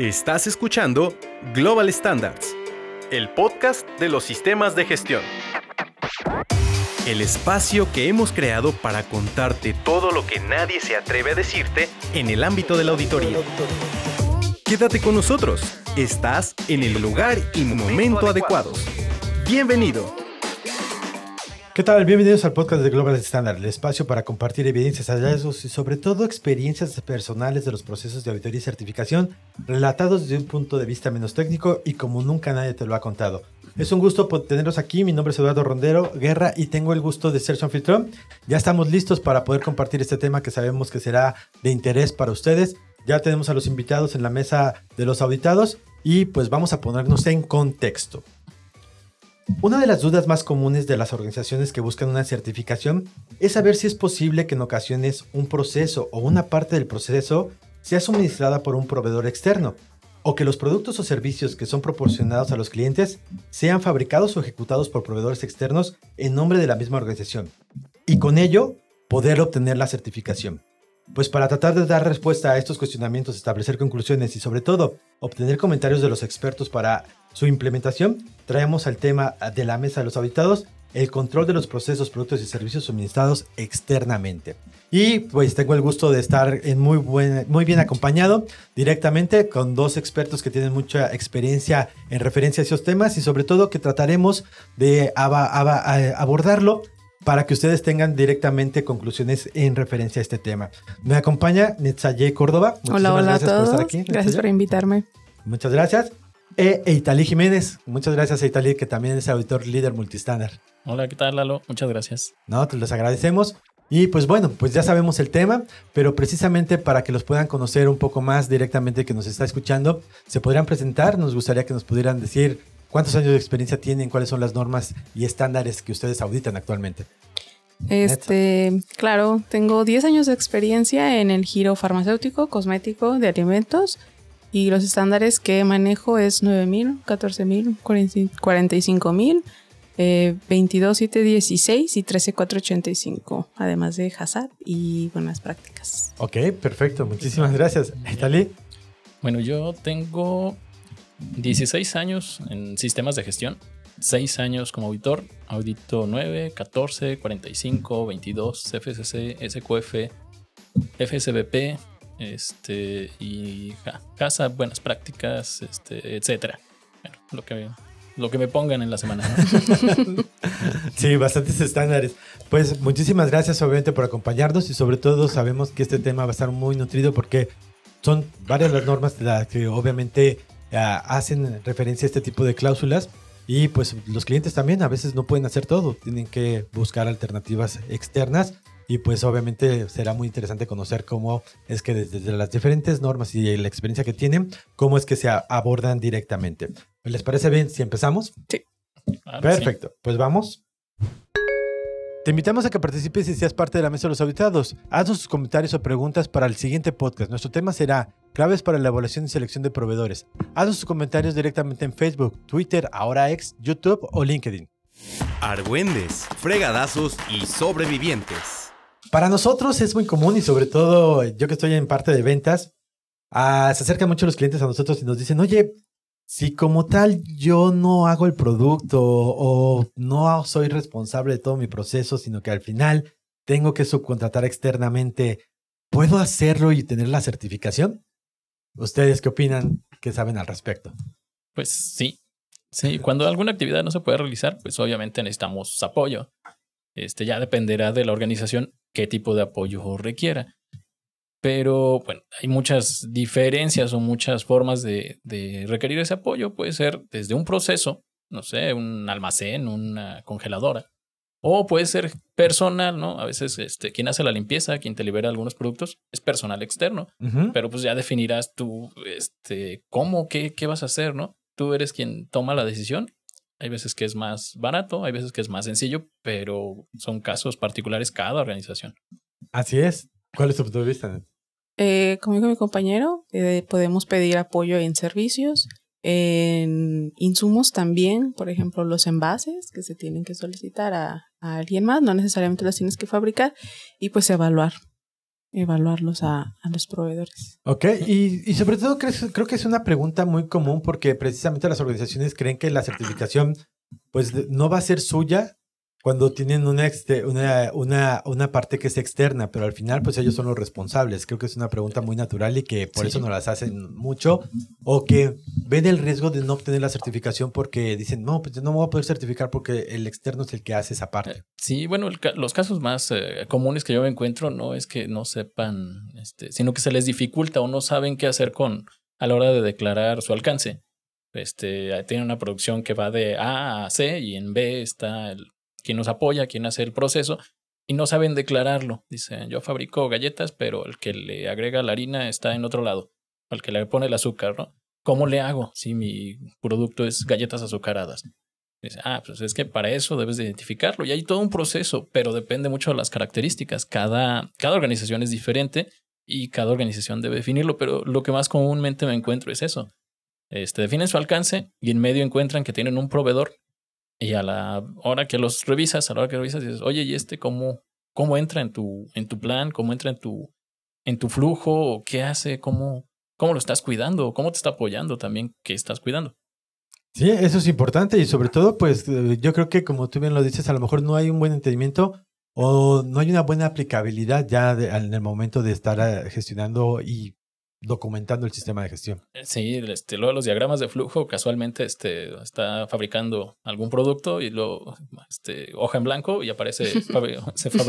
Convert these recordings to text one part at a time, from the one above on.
Estás escuchando Global Standards, el podcast de los sistemas de gestión. El espacio que hemos creado para contarte todo lo que nadie se atreve a decirte en el ámbito de la auditoría. Quédate con nosotros. Estás en el lugar y momento adecuados. Bienvenido. ¿Qué tal? Bienvenidos al podcast de Global Standard, el espacio para compartir evidencias, hallazgos y sobre todo experiencias personales de los procesos de auditoría y certificación relatados desde un punto de vista menos técnico y como nunca nadie te lo ha contado. Es un gusto tenerlos aquí, mi nombre es Eduardo Rondero Guerra y tengo el gusto de ser su anfitrión. Ya estamos listos para poder compartir este tema que sabemos que será de interés para ustedes. Ya tenemos a los invitados en la mesa de los auditados y pues vamos a ponernos en contexto. Una de las dudas más comunes de las organizaciones que buscan una certificación es saber si es posible que en ocasiones un proceso o una parte del proceso sea suministrada por un proveedor externo, o que los productos o servicios que son proporcionados a los clientes sean fabricados o ejecutados por proveedores externos en nombre de la misma organización, y con ello poder obtener la certificación. Pues para tratar de dar respuesta a estos cuestionamientos, establecer conclusiones y sobre todo obtener comentarios de los expertos para su implementación, traemos al tema de la mesa de los habitados el control de los procesos, productos y servicios suministrados externamente. Y pues tengo el gusto de estar en muy, buen, muy bien acompañado directamente con dos expertos que tienen mucha experiencia en referencia a esos temas y sobre todo que trataremos de abordarlo para que ustedes tengan directamente conclusiones en referencia a este tema. Me acompaña Netzaye Córdoba. hola, hola a todos. Por estar aquí, gracias por invitarme. Muchas gracias. E Eitalí Jiménez. Muchas gracias, Eitalí, que también es auditor líder multistandard. Hola, ¿qué tal, Lalo? Muchas gracias. No, te los agradecemos. Y pues bueno, pues ya sabemos el tema, pero precisamente para que los puedan conocer un poco más directamente que nos está escuchando, se podrían presentar, nos gustaría que nos pudieran decir cuántos años de experiencia tienen, cuáles son las normas y estándares que ustedes auditan actualmente. Este, claro, tengo 10 años de experiencia en el giro farmacéutico, cosmético, de alimentos y los estándares que manejo es 9000, 14000, 45000, eh, 22716 y 13485, además de Hazard y buenas prácticas. Ok, perfecto. Muchísimas gracias. ¿Estali? Bueno, yo tengo 16 años en sistemas de gestión, 6 años como auditor, audito 9, 14, 45, 22, FSC, SQF, FSBP, este, y casa, buenas prácticas, este, etcétera. Bueno, lo que, lo que me pongan en la semana. sí, bastantes estándares. Pues muchísimas gracias obviamente por acompañarnos y sobre todo sabemos que este tema va a estar muy nutrido porque son varias las normas las que obviamente ah, hacen referencia a este tipo de cláusulas y pues los clientes también a veces no pueden hacer todo, tienen que buscar alternativas externas y pues obviamente será muy interesante conocer cómo es que desde las diferentes normas y la experiencia que tienen, cómo es que se abordan directamente. ¿Les parece bien si empezamos? Sí. Perfecto, pues vamos. Te invitamos a que participes y seas parte de la mesa de los auditados. Haznos sus comentarios o preguntas para el siguiente podcast. Nuestro tema será claves para la evaluación y selección de proveedores. Haznos sus comentarios directamente en Facebook, Twitter, ahora ex, YouTube o LinkedIn. Argüendes, fregadazos y sobrevivientes. Para nosotros es muy común y sobre todo yo que estoy en parte de ventas, ah, se acercan mucho los clientes a nosotros y nos dicen, oye, si como tal yo no hago el producto o no soy responsable de todo mi proceso, sino que al final tengo que subcontratar externamente, ¿puedo hacerlo y tener la certificación? ¿Ustedes qué opinan? ¿Qué saben al respecto? Pues sí. Sí, cuando alguna actividad no se puede realizar, pues obviamente necesitamos apoyo. Este ya dependerá de la organización qué tipo de apoyo requiera. Pero bueno, hay muchas diferencias o muchas formas de, de, requerir ese apoyo. Puede ser desde un proceso, no sé, un almacén, una congeladora. O puede ser personal, ¿no? A veces este, quien hace la limpieza, quien te libera algunos productos, es personal externo. Pero pues ya definirás tú este, cómo, qué, qué vas a hacer, ¿no? Tú eres quien toma la decisión hay veces que es más barato, hay veces que es más sencillo, pero son casos particulares cada organización. Así es. ¿Cuál es tu punto de vista? Eh, conmigo y mi compañero eh, podemos pedir apoyo en servicios, en insumos también, por ejemplo, los envases que se tienen que solicitar a, a alguien más, no necesariamente los tienes que fabricar, y pues evaluar evaluarlos a, los proveedores. Ok, y, sobre todo creo, creo, que es una pregunta muy común porque precisamente las organizaciones creen que la certificación pues no va a ser suya cuando tienen una, una, una, una, parte que es externa, pero al final pues ellos son los responsables. Creo que es una pregunta muy natural y que por eso no las hacen mucho o que ven el riesgo de no obtener la certificación porque dicen, no, pues no me voy a poder certificar porque el externo es el que hace esa parte. Eh, sí, bueno, los casos más eh, comunes que yo me encuentro no es que no sepan, este, sino que se les dificulta o no saben qué hacer con a la hora de declarar su alcance. Este, tiene una producción que va de A a C y en B está el quien nos apoya, quien hace el proceso, y no saben declararlo. Dicen, yo fabrico galletas, pero el que le agrega la harina está en otro lado, al que le pone el azúcar, ¿no? ¿Cómo le hago si mi producto es galletas azucaradas? Dice, ah, pues es que para eso debes de identificarlo. Y hay todo un proceso, pero depende mucho de las características. Cada, cada organización es diferente y cada organización debe definirlo, pero lo que más comúnmente me encuentro es eso. Este, definen su alcance y en medio encuentran que tienen un proveedor y a la hora que los revisas, a la hora que revisas, dices, oye, ¿y este cómo, cómo entra en tu, en tu plan? ¿Cómo entra en tu, en tu flujo? ¿Qué hace? ¿Cómo, ¿Cómo lo estás cuidando? ¿Cómo te está apoyando también que estás cuidando? Sí, eso es importante y sobre todo, pues eh, yo creo que como tú bien lo dices, a lo mejor no hay un buen entendimiento o no hay una buena aplicabilidad ya en el momento de estar eh, gestionando y documentando el sistema de gestión. Sí, este, luego los diagramas de flujo, casualmente este, está fabricando algún producto y lo este, hoja en blanco y aparece se fabrica.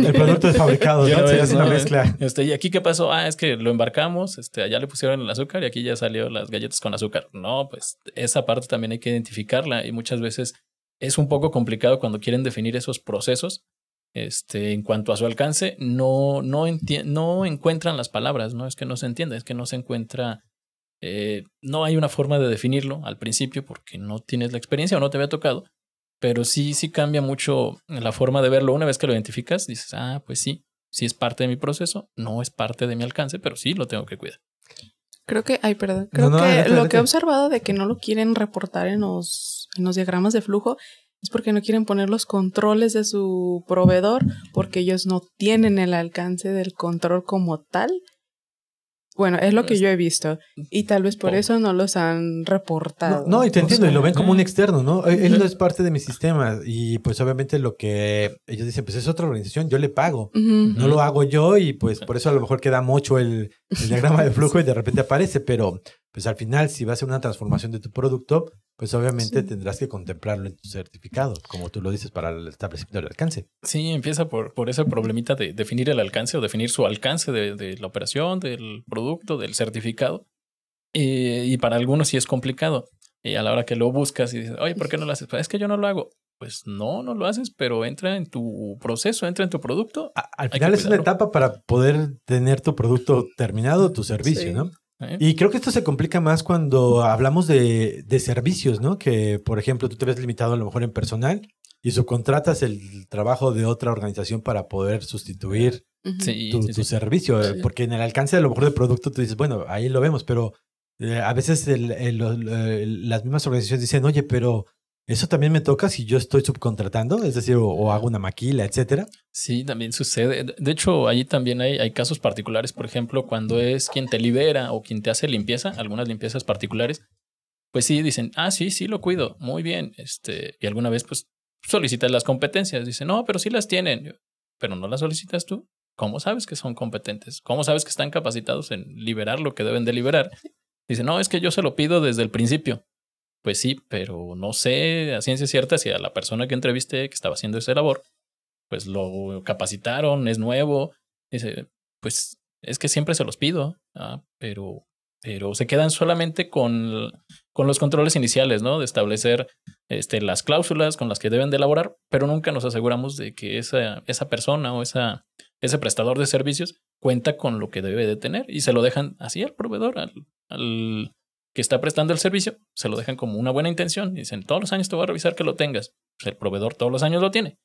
El producto es fabricado, ¿no? Se una mezcla. Este, y aquí qué pasó? Ah, es que lo embarcamos, este, allá le pusieron el azúcar y aquí ya salió las galletas con azúcar. No, pues esa parte también hay que identificarla y muchas veces es un poco complicado cuando quieren definir esos procesos este, en cuanto a su alcance, no, no, no encuentran las palabras, no es que no se entienda, es que no se encuentra, eh, no hay una forma de definirlo al principio porque no tienes la experiencia o no te había tocado, pero sí, sí cambia mucho la forma de verlo. Una vez que lo identificas, dices, ah, pues sí, sí es parte de mi proceso, no es parte de mi alcance, pero sí lo tengo que cuidar. Creo que, ay, perdón, creo que lo que he observado de que no lo quieren reportar en los, en los diagramas de flujo es porque no quieren poner los controles de su proveedor, porque ellos no tienen el alcance del control como tal. Bueno, es lo que yo he visto. Y tal vez por eso no los han reportado. No, y te entiendo, y lo ven como un externo, ¿no? Él no es parte de mi sistema. Y pues obviamente lo que ellos dicen, pues es otra organización, yo le pago. No lo hago yo y pues por eso a lo mejor queda mucho el, el diagrama de flujo y de repente aparece, pero pues al final si va a ser una transformación de tu producto, pues obviamente tendrás que contemplarlo en tu certificado, como tú lo dices, para el establecimiento del alcance. Sí, empieza por, por ese problemita de definir el alcance o definir su alcance de, la operación, del producto, del certificado. y para algunos sí es complicado. Y a la hora que lo buscas y dices, oye, ¿por qué no lo haces? Pues es que yo no lo hago. Pues no, no lo haces, pero entra en tu proceso, entra en tu producto. al final es una etapa para poder tener tu producto terminado, tu servicio, ¿no? Y creo que esto se complica más cuando hablamos de, servicios, ¿no? Que, por ejemplo, tú te ves limitado a lo mejor en personal y subcontratas el trabajo de otra organización para poder sustituir tu, servicio. Porque en el alcance a lo mejor del producto tú dices, bueno, ahí lo vemos, pero eh, a veces las mismas organizaciones dicen, oye, pero ¿Eso también me toca si yo estoy subcontratando? Es decir, o, hago una maquila, etcétera. Sí, también sucede. De hecho, allí también hay, casos particulares, por ejemplo, cuando es quien te libera o quien te hace limpieza, algunas limpiezas particulares, pues sí, dicen, ah, sí, sí, lo cuido, muy bien. Este, y alguna vez, pues, solicitas las competencias. Dicen, no, pero sí las tienen, pero no las solicitas tú. ¿Cómo sabes que son competentes? ¿Cómo sabes que están capacitados en liberar lo que deben de liberar? Dicen, no, es que yo se lo pido desde el principio. Pues sí, pero no sé a ciencia cierta si a la persona que entrevisté que estaba haciendo ese labor, pues lo capacitaron, es nuevo. Dice, pues es que siempre se los pido, ah, pero, pero se quedan solamente con, con los controles iniciales, ¿no? De establecer este, las cláusulas con las que deben de elaborar, pero nunca nos aseguramos de que esa, esa persona o esa, ese prestador de servicios cuenta con lo que debe de tener y se lo dejan así al proveedor, al, al que está prestando el servicio, se lo dejan como una buena intención. Dicen, todos los años te voy a revisar que lo tengas. Pues el proveedor todos los años lo tiene,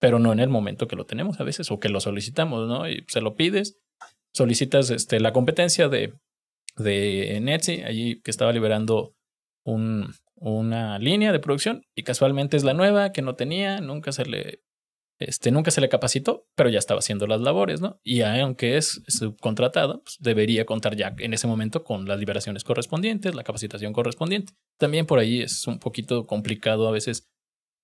pero no en el momento que lo tenemos a veces o que lo solicitamos, ¿no? Y se lo pides, solicitas este, la competencia de, de allí que estaba liberando un, una línea de producción y casualmente es la nueva que no tenía, nunca se le este, nunca se le capacitó, pero ya estaba haciendo las labores, ¿no? Y aunque es subcontratado, pues debería contar ya en ese momento con las liberaciones correspondientes, la capacitación correspondiente. También por ahí es un poquito complicado a veces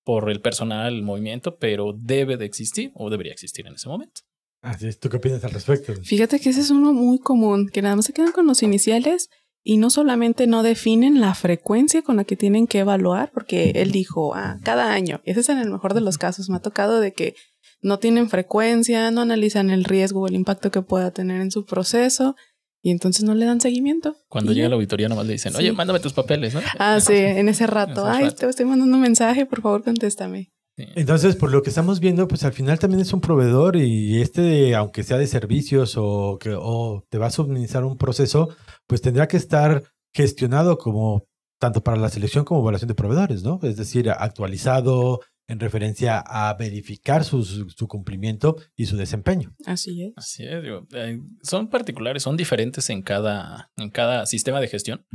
por el personal, el movimiento, pero debe de existir o debería existir en ese momento. Así es, ¿tú qué opinas al respecto? Fíjate que ese es uno muy común, que nada más se quedan con los iniciales y no solamente no definen la frecuencia con la que tienen que evaluar, porque él dijo, ah, cada año, ese es en el mejor de los casos, me ha tocado de que no tienen frecuencia, no analizan el riesgo o el impacto que pueda tener en su proceso y entonces no le dan seguimiento. Cuando llega la auditoría nomás le dicen, oye, mándame tus papeles, ¿no? Ah, sí, en ese rato, ay, te estoy mandando un mensaje, por favor, contéstame. Entonces, por lo que estamos viendo, pues al final también es un proveedor y este, aunque sea de servicios o que o te va a suministrar un proceso, pues tendrá que estar gestionado como tanto para la selección como evaluación de proveedores, ¿no? Es decir, actualizado en referencia a verificar su, su, cumplimiento y su desempeño. Así es. Así es. Eh, son particulares, son diferentes en cada, en cada sistema de gestión.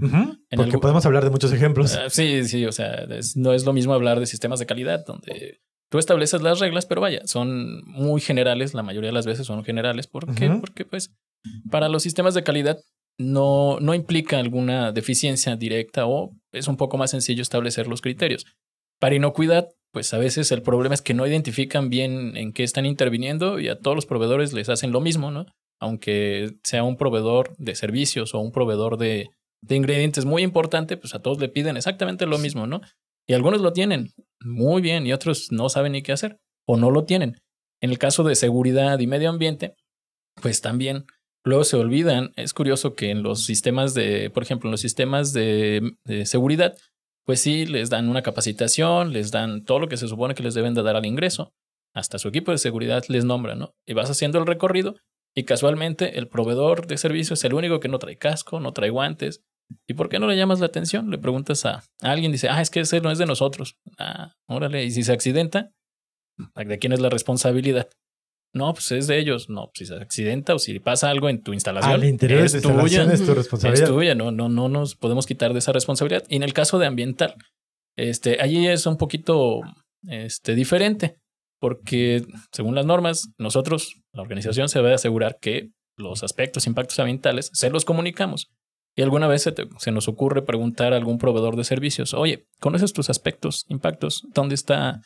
Porque podemos hablar de muchos ejemplos. Uh, sí, sí, o sea, no es lo mismo hablar de sistemas de calidad donde tú estableces las reglas, pero vaya, son muy generales, la mayoría de las veces son generales. ¿Por qué? Porque pues para los sistemas de calidad no, no implica alguna deficiencia directa o es un poco más sencillo establecer los criterios. Para inocuidad, pues a veces el problema es que no identifican bien en qué están interviniendo y a todos los proveedores les hacen lo mismo, ¿no? Aunque sea un proveedor de servicios o un proveedor de, de ingredientes muy importante, pues a todos le piden exactamente lo mismo, ¿no? Y algunos lo tienen muy bien y otros no saben ni qué hacer o no lo tienen. En el caso de seguridad y medio ambiente, pues también luego se olvidan. Es curioso que en los sistemas de, por ejemplo, en los sistemas de, seguridad, pues sí, les dan una capacitación, les dan todo lo que se supone que les deben de dar al ingreso. Hasta su equipo de seguridad les nombra, ¿no? Y vas haciendo el recorrido y casualmente el proveedor de servicio es el único que no trae casco, no trae guantes. ¿Y por qué no le llamas la atención? Le preguntas a, alguien, dice, ah, es que ese no es de nosotros. Ah, órale, y si se accidenta, ¿de quién es la responsabilidad? No, pues es de ellos. No, pues si se accidenta o si pasa algo en tu instalación. Al interior es de tuya. Es tu responsabilidad. Es tuya, no, no, no nos podemos quitar de esa responsabilidad. Y en el caso de ambiental, este, allí es un poquito este, diferente, porque según las normas, nosotros, la organización, se debe asegurar que los aspectos, impactos ambientales, se los comunicamos. Y alguna vez se, se, nos ocurre preguntar a algún proveedor de servicios, oye, ¿conoces tus aspectos, impactos? ¿Dónde está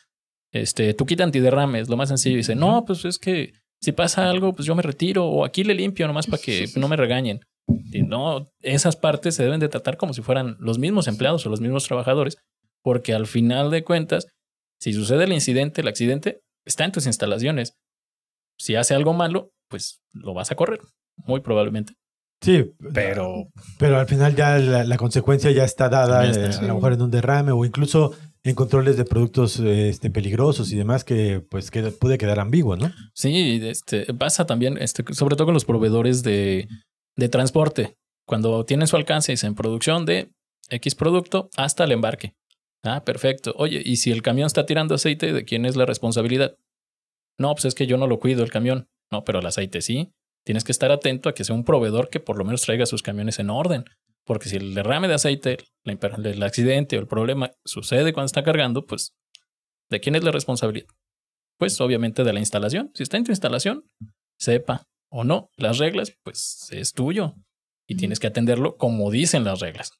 este, tú quita antiderrames, lo más sencillo. Dice, no, pues es que si pasa algo, pues yo me retiro o aquí le limpio nomás para que no me regañen. Y no, esas partes se deben de tratar como si fueran los mismos empleados o los mismos trabajadores, porque al final de cuentas, si sucede el incidente, el accidente, está en tus instalaciones. Si hace algo malo, pues lo vas a correr, muy probablemente. Sí, pero, pero al final ya la, consecuencia ya está dada, eh, a lo mejor en un derrame o incluso en controles de productos este, peligrosos y demás que pues que puede quedar ambiguo, ¿no? Sí, este, pasa también, este, sobre todo con los proveedores de, transporte. Cuando tienen su alcance, en producción de X producto hasta el embarque. Ah, perfecto. Oye, ¿y si el camión está tirando aceite, de quién es la responsabilidad? No, pues es que yo no lo cuido el camión. No, pero el aceite sí. Tienes que estar atento a que sea un proveedor que por lo menos traiga sus camiones en orden. Porque si el derrame de aceite, el accidente o el problema sucede cuando está cargando, pues, ¿de quién es la responsabilidad? Pues obviamente de la instalación. Si está en tu instalación, sepa o no las reglas, pues es tuyo y tienes que atenderlo como dicen las reglas.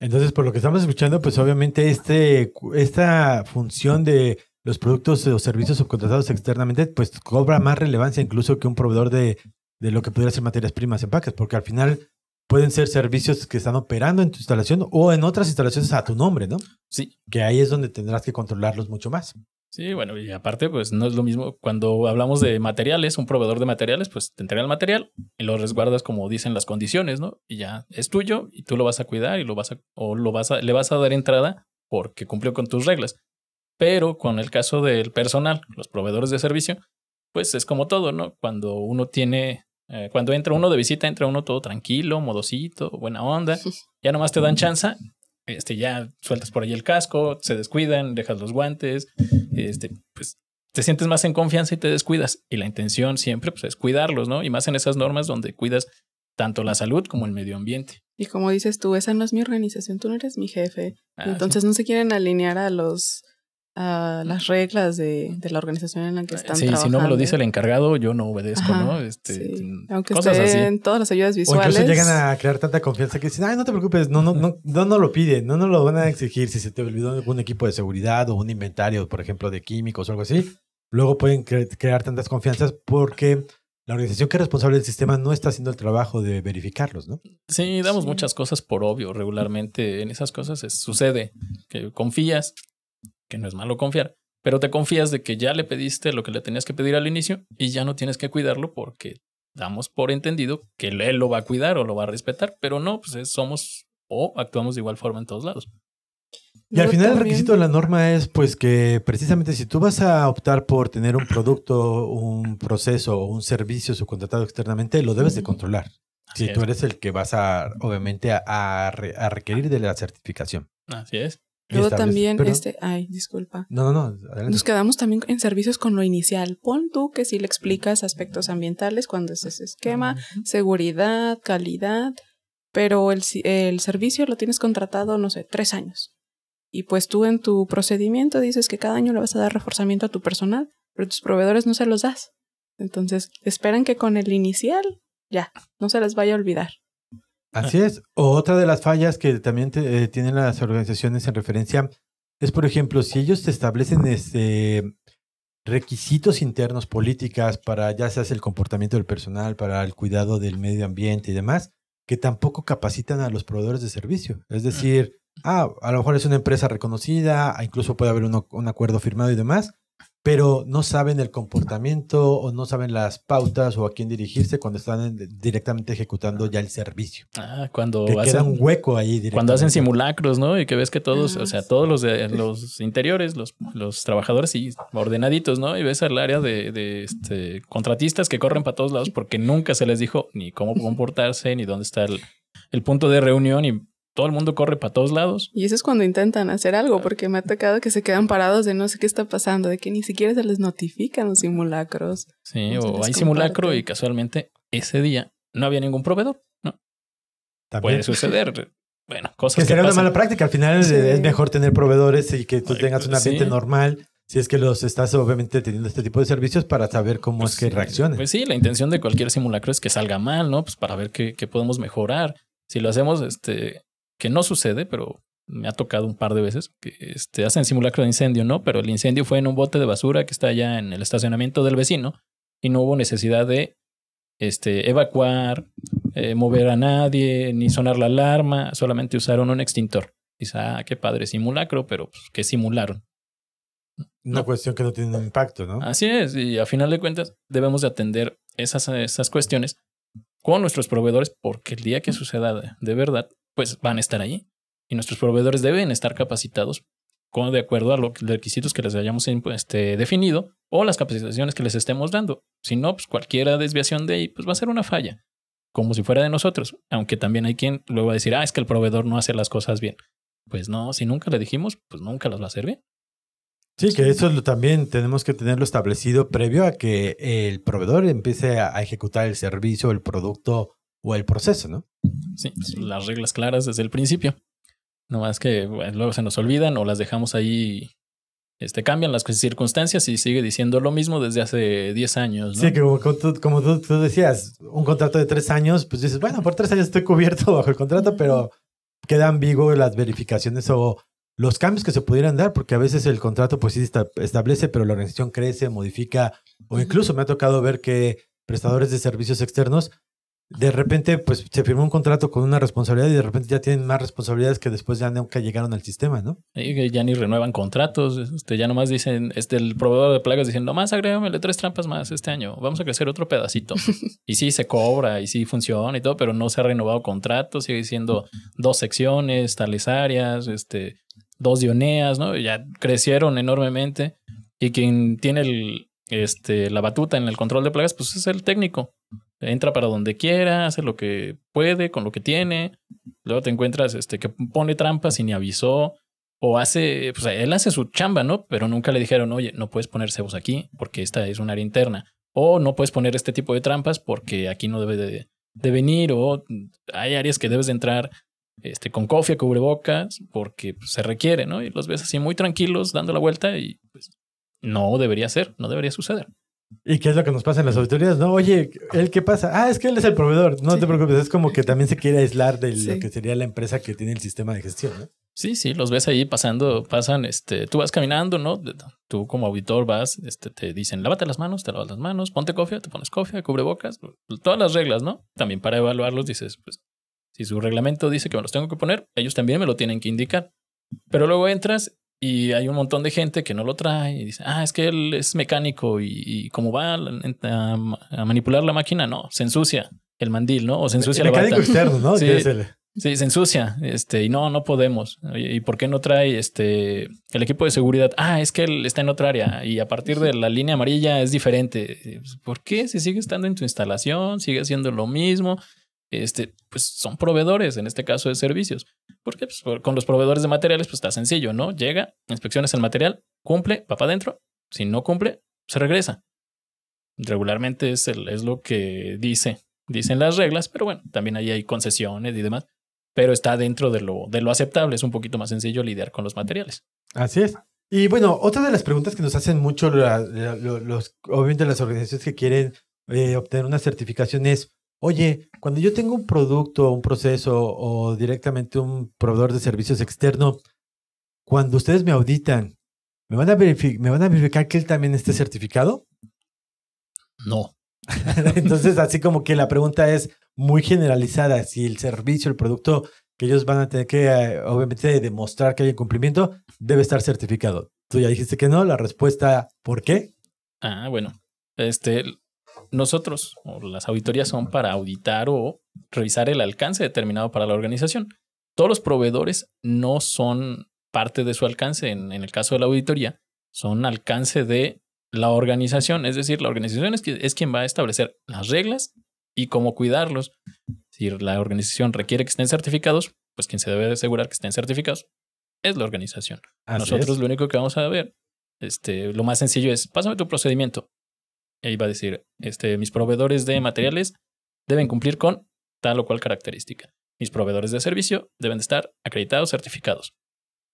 Entonces, por lo que estamos escuchando, pues obviamente este, esta función de los productos o servicios subcontratados externamente, pues cobra más relevancia incluso que un proveedor de, de lo que pudiera ser materias primas en empaques, porque al final pueden ser servicios que están operando en tu instalación o en otras instalaciones a tu nombre, ¿no? Sí. Que ahí es donde tendrás que controlarlos mucho más. Sí, bueno, y aparte, pues no es lo mismo cuando hablamos de materiales, un proveedor de materiales, pues te entrega el material y lo resguardas como dicen las condiciones, ¿no? Y ya es tuyo y tú lo vas a cuidar y lo vas a, o lo vas a, le vas a dar entrada porque cumplió con tus reglas. Pero con el caso del personal, los proveedores de servicio, pues es como todo, ¿no? Cuando uno tiene eh, cuando entra uno de visita, entra uno todo tranquilo, modosito, buena onda. Ya nomás te dan chance. Este, ya sueltas por ahí el casco, se descuidan, dejas los guantes, este, pues te sientes más en confianza y te descuidas. Y la intención siempre pues, es cuidarlos, ¿no? Y más en esas normas donde cuidas tanto la salud como el medio ambiente. Y como dices tú, esa no es mi organización, tú no eres mi jefe. Ah, Entonces no se quieren alinear a los a las reglas de, de, la organización en la que están sí, si no me lo dice el encargado, yo no obedezco, ¿no? Este, Aunque cosas en todas las ayudas visuales. O incluso llegan a crear tanta confianza que dicen, ay, no te preocupes, no, no, no, no, no lo piden, no nos lo van a exigir si se te olvidó algún equipo de seguridad o un inventario, por ejemplo, de químicos o algo así. Luego pueden crear tantas confianzas porque la organización que es responsable del sistema no está haciendo el trabajo de verificarlos, ¿no? Sí, damos muchas cosas por obvio. Regularmente en esas cosas sucede que confías, que no es malo confiar, pero te confías de que ya le pediste lo que le tenías que pedir al inicio y ya no tienes que cuidarlo porque damos por entendido que él lo va a cuidar o lo va a respetar, pero no, pues somos o actuamos de igual forma en todos lados. Y al final el requisito de la norma es pues que precisamente si tú vas a optar por tener un producto, un proceso o un servicio subcontratado externamente, lo debes de controlar. si tú eres el que vas a, obviamente, a, requerir de la certificación. Así es. Luego también, este, ay, disculpa. No, no, no. Nos quedamos también en servicios con lo inicial. Pon tú que si le explicas aspectos ambientales cuando es ese esquema, seguridad, calidad, pero el, el servicio lo tienes contratado, no sé, tres años. Y pues tú en tu procedimiento dices que cada año le vas a dar reforzamiento a tu personal, pero tus proveedores no se los das. Entonces esperan que con el inicial ya, no se les vaya a olvidar. Así es. otra de las fallas que también eh, tienen las organizaciones en referencia es, por ejemplo, si ellos te establecen este, requisitos internos, políticas para ya sea el comportamiento del personal, para el cuidado del medio ambiente y demás, que tampoco capacitan a los proveedores de servicio. Es decir, ah, a lo mejor es una empresa reconocida, incluso puede haber un acuerdo firmado y demás, pero no saben el comportamiento o no saben las pautas o a quién dirigirse cuando están directamente ejecutando ya el servicio. Ah, cuando que hacen un hueco ahí. Cuando hacen simulacros, ¿no? Y que ves que todos, o sea, ah, todos los de los interiores, los, los trabajadores y ordenaditos, ¿no? Y ves al área de, de este, contratistas que corren para todos lados porque nunca se les dijo ni cómo comportarse, ni dónde está el, el punto de reunión y todo el mundo corre para todos lados. Y eso es cuando intentan hacer algo, porque me ha tocado que se quedan parados de no sé qué está pasando, de que ni siquiera se les notifican los simulacros. Sí, o hay simulacro y casualmente ese día no había ningún proveedor, ¿no? Puede suceder. Bueno, cosas que, sería una mala práctica. Al final es mejor tener proveedores y que tú tengas un ambiente normal. Si es que los estás obviamente teniendo este tipo de servicios para saber cómo pues es que reaccionan. Pues sí, la intención de cualquier simulacro es que salga mal, ¿no? Pues para ver qué, qué podemos mejorar. Si lo hacemos este, que no sucede, pero me ha tocado un par de veces, que este, hacen simulacro de incendio, ¿no? Pero el incendio fue en un bote de basura que está allá en el estacionamiento del vecino y no hubo necesidad de este, evacuar, eh, mover a nadie, ni sonar la alarma, solamente usaron un extintor. Dice, ah, qué padre simulacro, pero pues, ¿qué simularon? Una cuestión que no tiene un impacto, ¿no? Así es, y a final de cuentas debemos de atender esas, esas cuestiones con nuestros proveedores porque el día que suceda de verdad, pues van a estar ahí. Y nuestros proveedores deben estar capacitados con, de acuerdo a los requisitos que les hayamos este, definido o las capacitaciones que les estemos dando. Si no, pues cualquier desviación de ahí pues va a ser una falla, como si fuera de nosotros. Aunque también hay quien luego va a decir, ah, es que el proveedor no hace las cosas bien. Pues no, si nunca le dijimos, pues nunca las va a hacer bien. Sí, que eso también tenemos que tenerlo establecido previo a que el proveedor empiece a ejecutar el servicio, el producto o el proceso, ¿no? Sí, las reglas claras desde el principio. No más que luego se nos olvidan o las dejamos ahí. Este, cambian las circunstancias y sigue diciendo lo mismo desde hace 10 años. ¿no? Sí, que como, tú, decías, un contrato de 3 años, pues dices, bueno, por 3 años estoy cubierto bajo el contrato, pero queda ambiguo las verificaciones o los cambios que se pudieran dar, porque a veces el contrato pues sí establece, pero la organización crece, modifica, o incluso me ha tocado ver que prestadores de servicios externos de repente pues se firmó un contrato con una responsabilidad y de repente ya tienen más responsabilidades que después ya nunca llegaron al sistema, ¿no? Y ya ni renuevan contratos, este, ya nomás dicen, este, el proveedor de plagas diciendo, nomás agrégamele tres trampas más este año, vamos a crecer otro pedacito. y sí se cobra y sí funciona y todo, pero no se ha renovado contrato, sigue siendo dos secciones, tales áreas, este, dos dioneas, ¿no? Ya crecieron enormemente y quien tiene el, este, la batuta en el control de plagas, pues es el técnico entra para donde quiera, hace lo que puede con lo que tiene. Luego te encuentras este, que pone trampas y ni avisó. O hace, pues él hace su chamba, ¿no? Pero nunca le dijeron, oye, no puedes poner cebos aquí porque esta es un área interna. O no puedes poner este tipo de trampas porque aquí no debe de, venir. O hay áreas que debes de entrar este, con cofia, cubrebocas, porque pues, se requiere, ¿no? Y los ves así muy tranquilos dando la vuelta y pues no debería ser, no debería suceder. ¿Y qué es lo que nos pasa en las auditorías? No, oye, ¿él qué pasa? Ah, es que él es el proveedor. No te preocupes, es como que también se quiere aislar de lo que sería la empresa que tiene el sistema de gestión, ¿no? Sí, sí, los ves ahí pasando, pasan, este, tú vas caminando, ¿no? Tú como auditor vas, este, te dicen, lávate las manos, te lavas las manos, ponte cofia, te pones cofia, cubre bocas, todas las reglas, ¿no? También para evaluarlos dices, pues, si su reglamento dice que me los tengo que poner, ellos también me lo tienen que indicar. Pero luego entras y hay un montón de gente que no lo trae y dice, ah, es que él es mecánico y, como va a, manipular la máquina, no, se ensucia el mandil, ¿no? O se ensucia el la mecánico externo, ¿no? Sí, Sí, se ensucia, este, y no, no podemos. ¿Y por qué no trae este el equipo de seguridad? Ah, es que él está en otra área y a partir de la línea amarilla es diferente. ¿Por qué? Si sigue estando en tu instalación, sigue haciendo lo mismo. Este, pues son proveedores, en este caso de servicios. Porque pues, con los proveedores de materiales, pues está sencillo, ¿no? Llega, inspecciones el material, cumple, va para adentro. Si no cumple, se regresa. Regularmente es, el, es lo que dice, dicen las reglas, pero bueno, también ahí hay concesiones y demás pero está dentro de lo, de lo aceptable. Es un poquito más sencillo lidiar con los materiales. Así es. Y bueno, otra de las preguntas que nos hacen mucho los, obviamente las organizaciones que quieren eh, obtener una certificación es, oye, cuando yo tengo un producto, un proceso o directamente un proveedor de servicios externo, cuando ustedes me auditan, ¿me van a, ¿me van a verificar que él también esté certificado? No. Entonces, así como que la pregunta es muy generalizada, si el servicio, el producto que ellos van a tener que, eh, obviamente, demostrar que hay cumplimiento, debe estar certificado. Tú ya dijiste que no, la respuesta, ¿por qué? Ah, bueno, este, nosotros, o las auditorías son para auditar o revisar el alcance determinado para la organización. Todos los proveedores no son parte de su alcance, en, en el caso de la auditoría, son alcance de la organización, es decir, la organización es, es quien va a establecer las reglas y cómo cuidarlos. Si la organización requiere que estén certificados, pues quien se debe asegurar que estén certificados es la organización. Nosotros lo único que vamos a ver, este, lo más sencillo es, pásame tu procedimiento. Va a decir, este, mis proveedores de materiales deben cumplir con tal o cual característica. Mis proveedores de servicio deben de estar acreditados, certificados.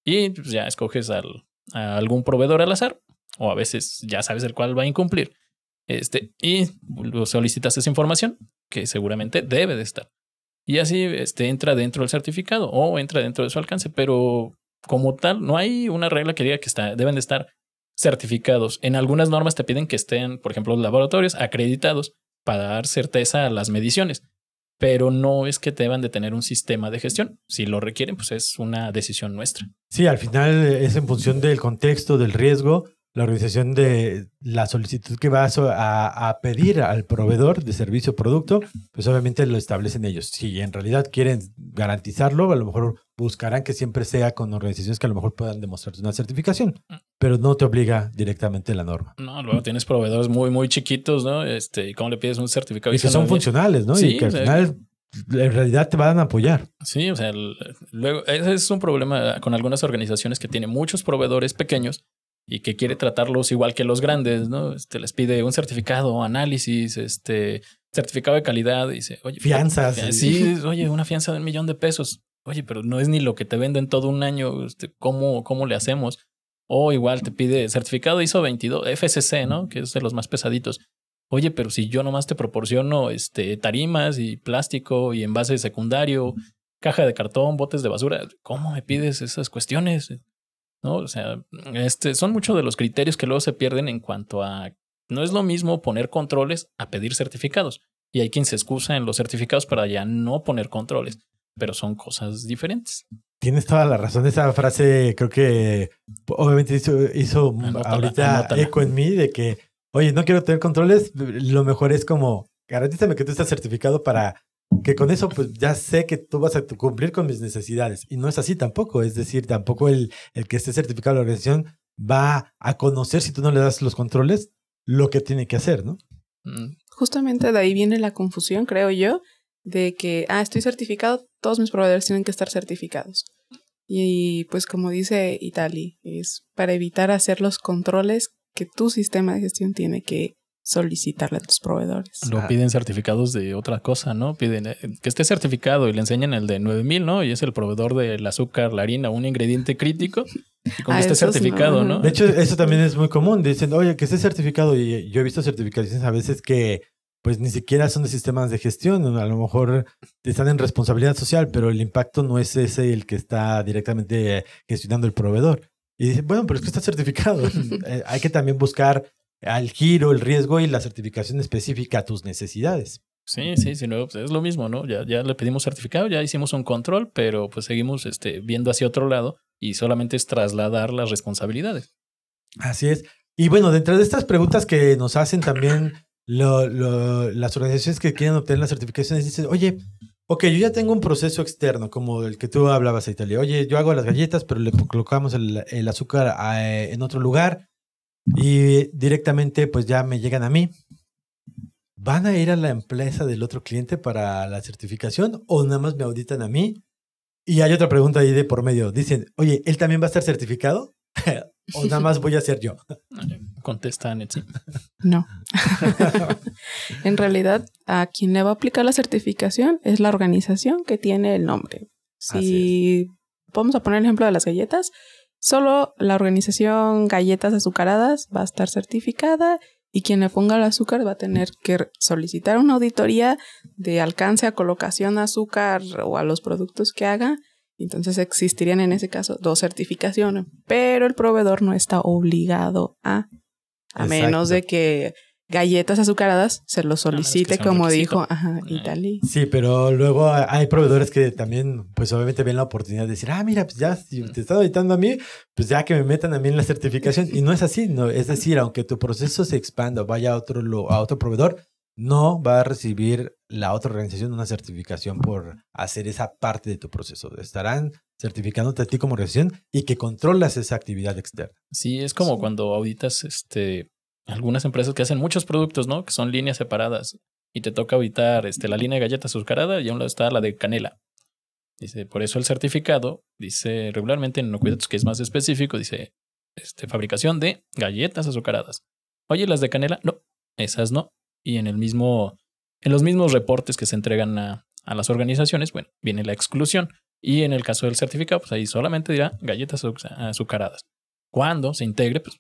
Y pues, ya escoges al, a algún proveedor al azar o a veces ya sabes el cual va a incumplir. Este, y solicitas esa información que seguramente debe de estar. Y así este, entra dentro del certificado o entra dentro de su alcance, pero como tal, no hay una regla que diga que está, deben de estar certificados. En algunas normas te piden que estén, por ejemplo, los laboratorios acreditados para dar certeza a las mediciones, pero no es que deban de tener un sistema de gestión. Si lo requieren, pues es una decisión nuestra. Sí, al final es en función del contexto, del riesgo la organización de la solicitud que va a, a, pedir al proveedor de servicio o producto, pues obviamente lo establecen ellos. Si en realidad quieren garantizarlo, a lo mejor buscarán que siempre sea con organizaciones que a lo mejor puedan demostrarte una certificación, pero no te obliga directamente la norma. No, luego tienes proveedores muy, muy chiquitos, ¿no? Este, ¿y cómo le pides un certificado? Y que son funcionales, ¿no? y que al final en realidad te van a apoyar. Sí, o sea, luego ese es un problema con algunas organizaciones que tienen muchos proveedores pequeños y que quiere tratarlos igual que los grandes, ¿no? Este, les pide un certificado, análisis, este, certificado de calidad, y dice, oye, fianzas. Sí, oye, una fianza de un millón de pesos. Oye, pero no es ni lo que te venden todo un año, este, ¿cómo, cómo le hacemos? O igual te pide certificado ISO 22, FSC, ¿no? Que es de los más pesaditos. Oye, pero si yo nomás te proporciono este, tarimas y plástico y envase secundario, caja de cartón, botes de basura, ¿cómo me pides esas cuestiones? ¿no? O sea, este, son muchos de los criterios que luego se pierden en cuanto a... No es lo mismo poner controles a pedir certificados. Y hay quien se excusa en los certificados para ya no poner controles, pero son cosas diferentes. Tienes toda la razón. Esa frase creo que obviamente hizo, ahorita eco en mí de que, oye, no quiero tener controles. Lo mejor es como, garantízame que tú estás certificado para que con eso pues ya sé que tú vas a cumplir con mis necesidades. Y no es así tampoco. Es decir, tampoco el, el que esté certificado la organización va a conocer si tú no le das los controles lo que tiene que hacer, ¿no? Mm. Justamente de ahí viene la confusión, creo yo, de que, ah, estoy certificado, todos mis proveedores tienen que estar certificados. Y pues como dice Itali, es para evitar hacer los controles que tu sistema de gestión tiene que solicitarle a tus proveedores. Lo Ah. piden certificados de otra cosa, ¿no? Piden eh, que esté certificado y le enseñan el de 9000, ¿no? Y es el proveedor del azúcar, la harina, un ingrediente crítico. Y con Ah, esté certificado, no. ¿no? De hecho, eso también es muy común. Dicen, oye, que esté certificado. Y yo he visto certificaciones a veces que pues ni siquiera son de sistemas de gestión. A lo mejor están en responsabilidad social, pero el impacto no es ese el que está directamente gestionando el proveedor. Y dicen, bueno, pero es que está certificado. Eh, Hay que también buscar al giro, el riesgo y la certificación específica a tus necesidades. Sí, sí, sí, no, pues es lo mismo, ¿no? Ya, ya le pedimos certificado, ya hicimos un control, pero pues seguimos este, viendo hacia otro lado y solamente es trasladar las responsabilidades. Así es. Y bueno, dentro de estas preguntas que nos hacen también lo- lo- las organizaciones que quieren obtener las certificaciones, dicen, oye, ok, yo ya tengo un proceso externo, como el que tú hablabas, Italia. Oye, yo hago las galletas, pero le colocamos el, el azúcar eh, en otro lugar y directamente pues ya me llegan a mí. ¿Van a ir a la empresa del otro cliente para la certificación o nada más me auditan a mí? Y hay otra pregunta ahí de por medio. Dicen, oye, ¿él también va a estar certificado? ¿O nada más voy a ser yo? Contestan, sí. No. en realidad, a quien le va a aplicar la certificación es la organización que tiene el nombre. Si vamos a poner el ejemplo de las galletas, solo la organización Galletas Azucaradas va a estar certificada y quien le ponga el azúcar va a tener que solicitar una auditoría de alcance a colocación de azúcar o a los productos que haga. Entonces existirían en ese caso dos certificaciones, pero el proveedor no está obligado a, a menos Exacto. de que galletas azucaradas se lo menos solicite, un como dijo ajá, Eh. Italy. Sí, pero luego hay proveedores que también, pues obviamente ven la oportunidad de decir, ah, mira, pues ya, si te están auditando a mí, pues ya que me metan a mí en la certificación. Y no es así, no. Es decir, aunque tu proceso se expanda o vaya a otro, a otro proveedor, no va a recibir la otra organización una certificación por hacer esa parte de tu proceso. Estarán certificándote a ti como organización y que controlas esa actividad externa. Sí, es como Sí. cuando auditas este, algunas empresas que hacen muchos productos, ¿no? Que son líneas separadas y te toca auditar este, la línea de galletas azucarada y a un lado está la de canela. Dice, por eso el certificado dice regularmente en Inocuidatos, que es más específico, dice este, fabricación de galletas azucaradas. Oye, las de canela, no, esas no. Y en el mismo, en los mismos reportes que se entregan a, a las organizaciones, bueno, viene la exclusión. Y en el caso del certificado, pues ahí solamente dirá galletas azu- azucaradas. Cuando se integre, pues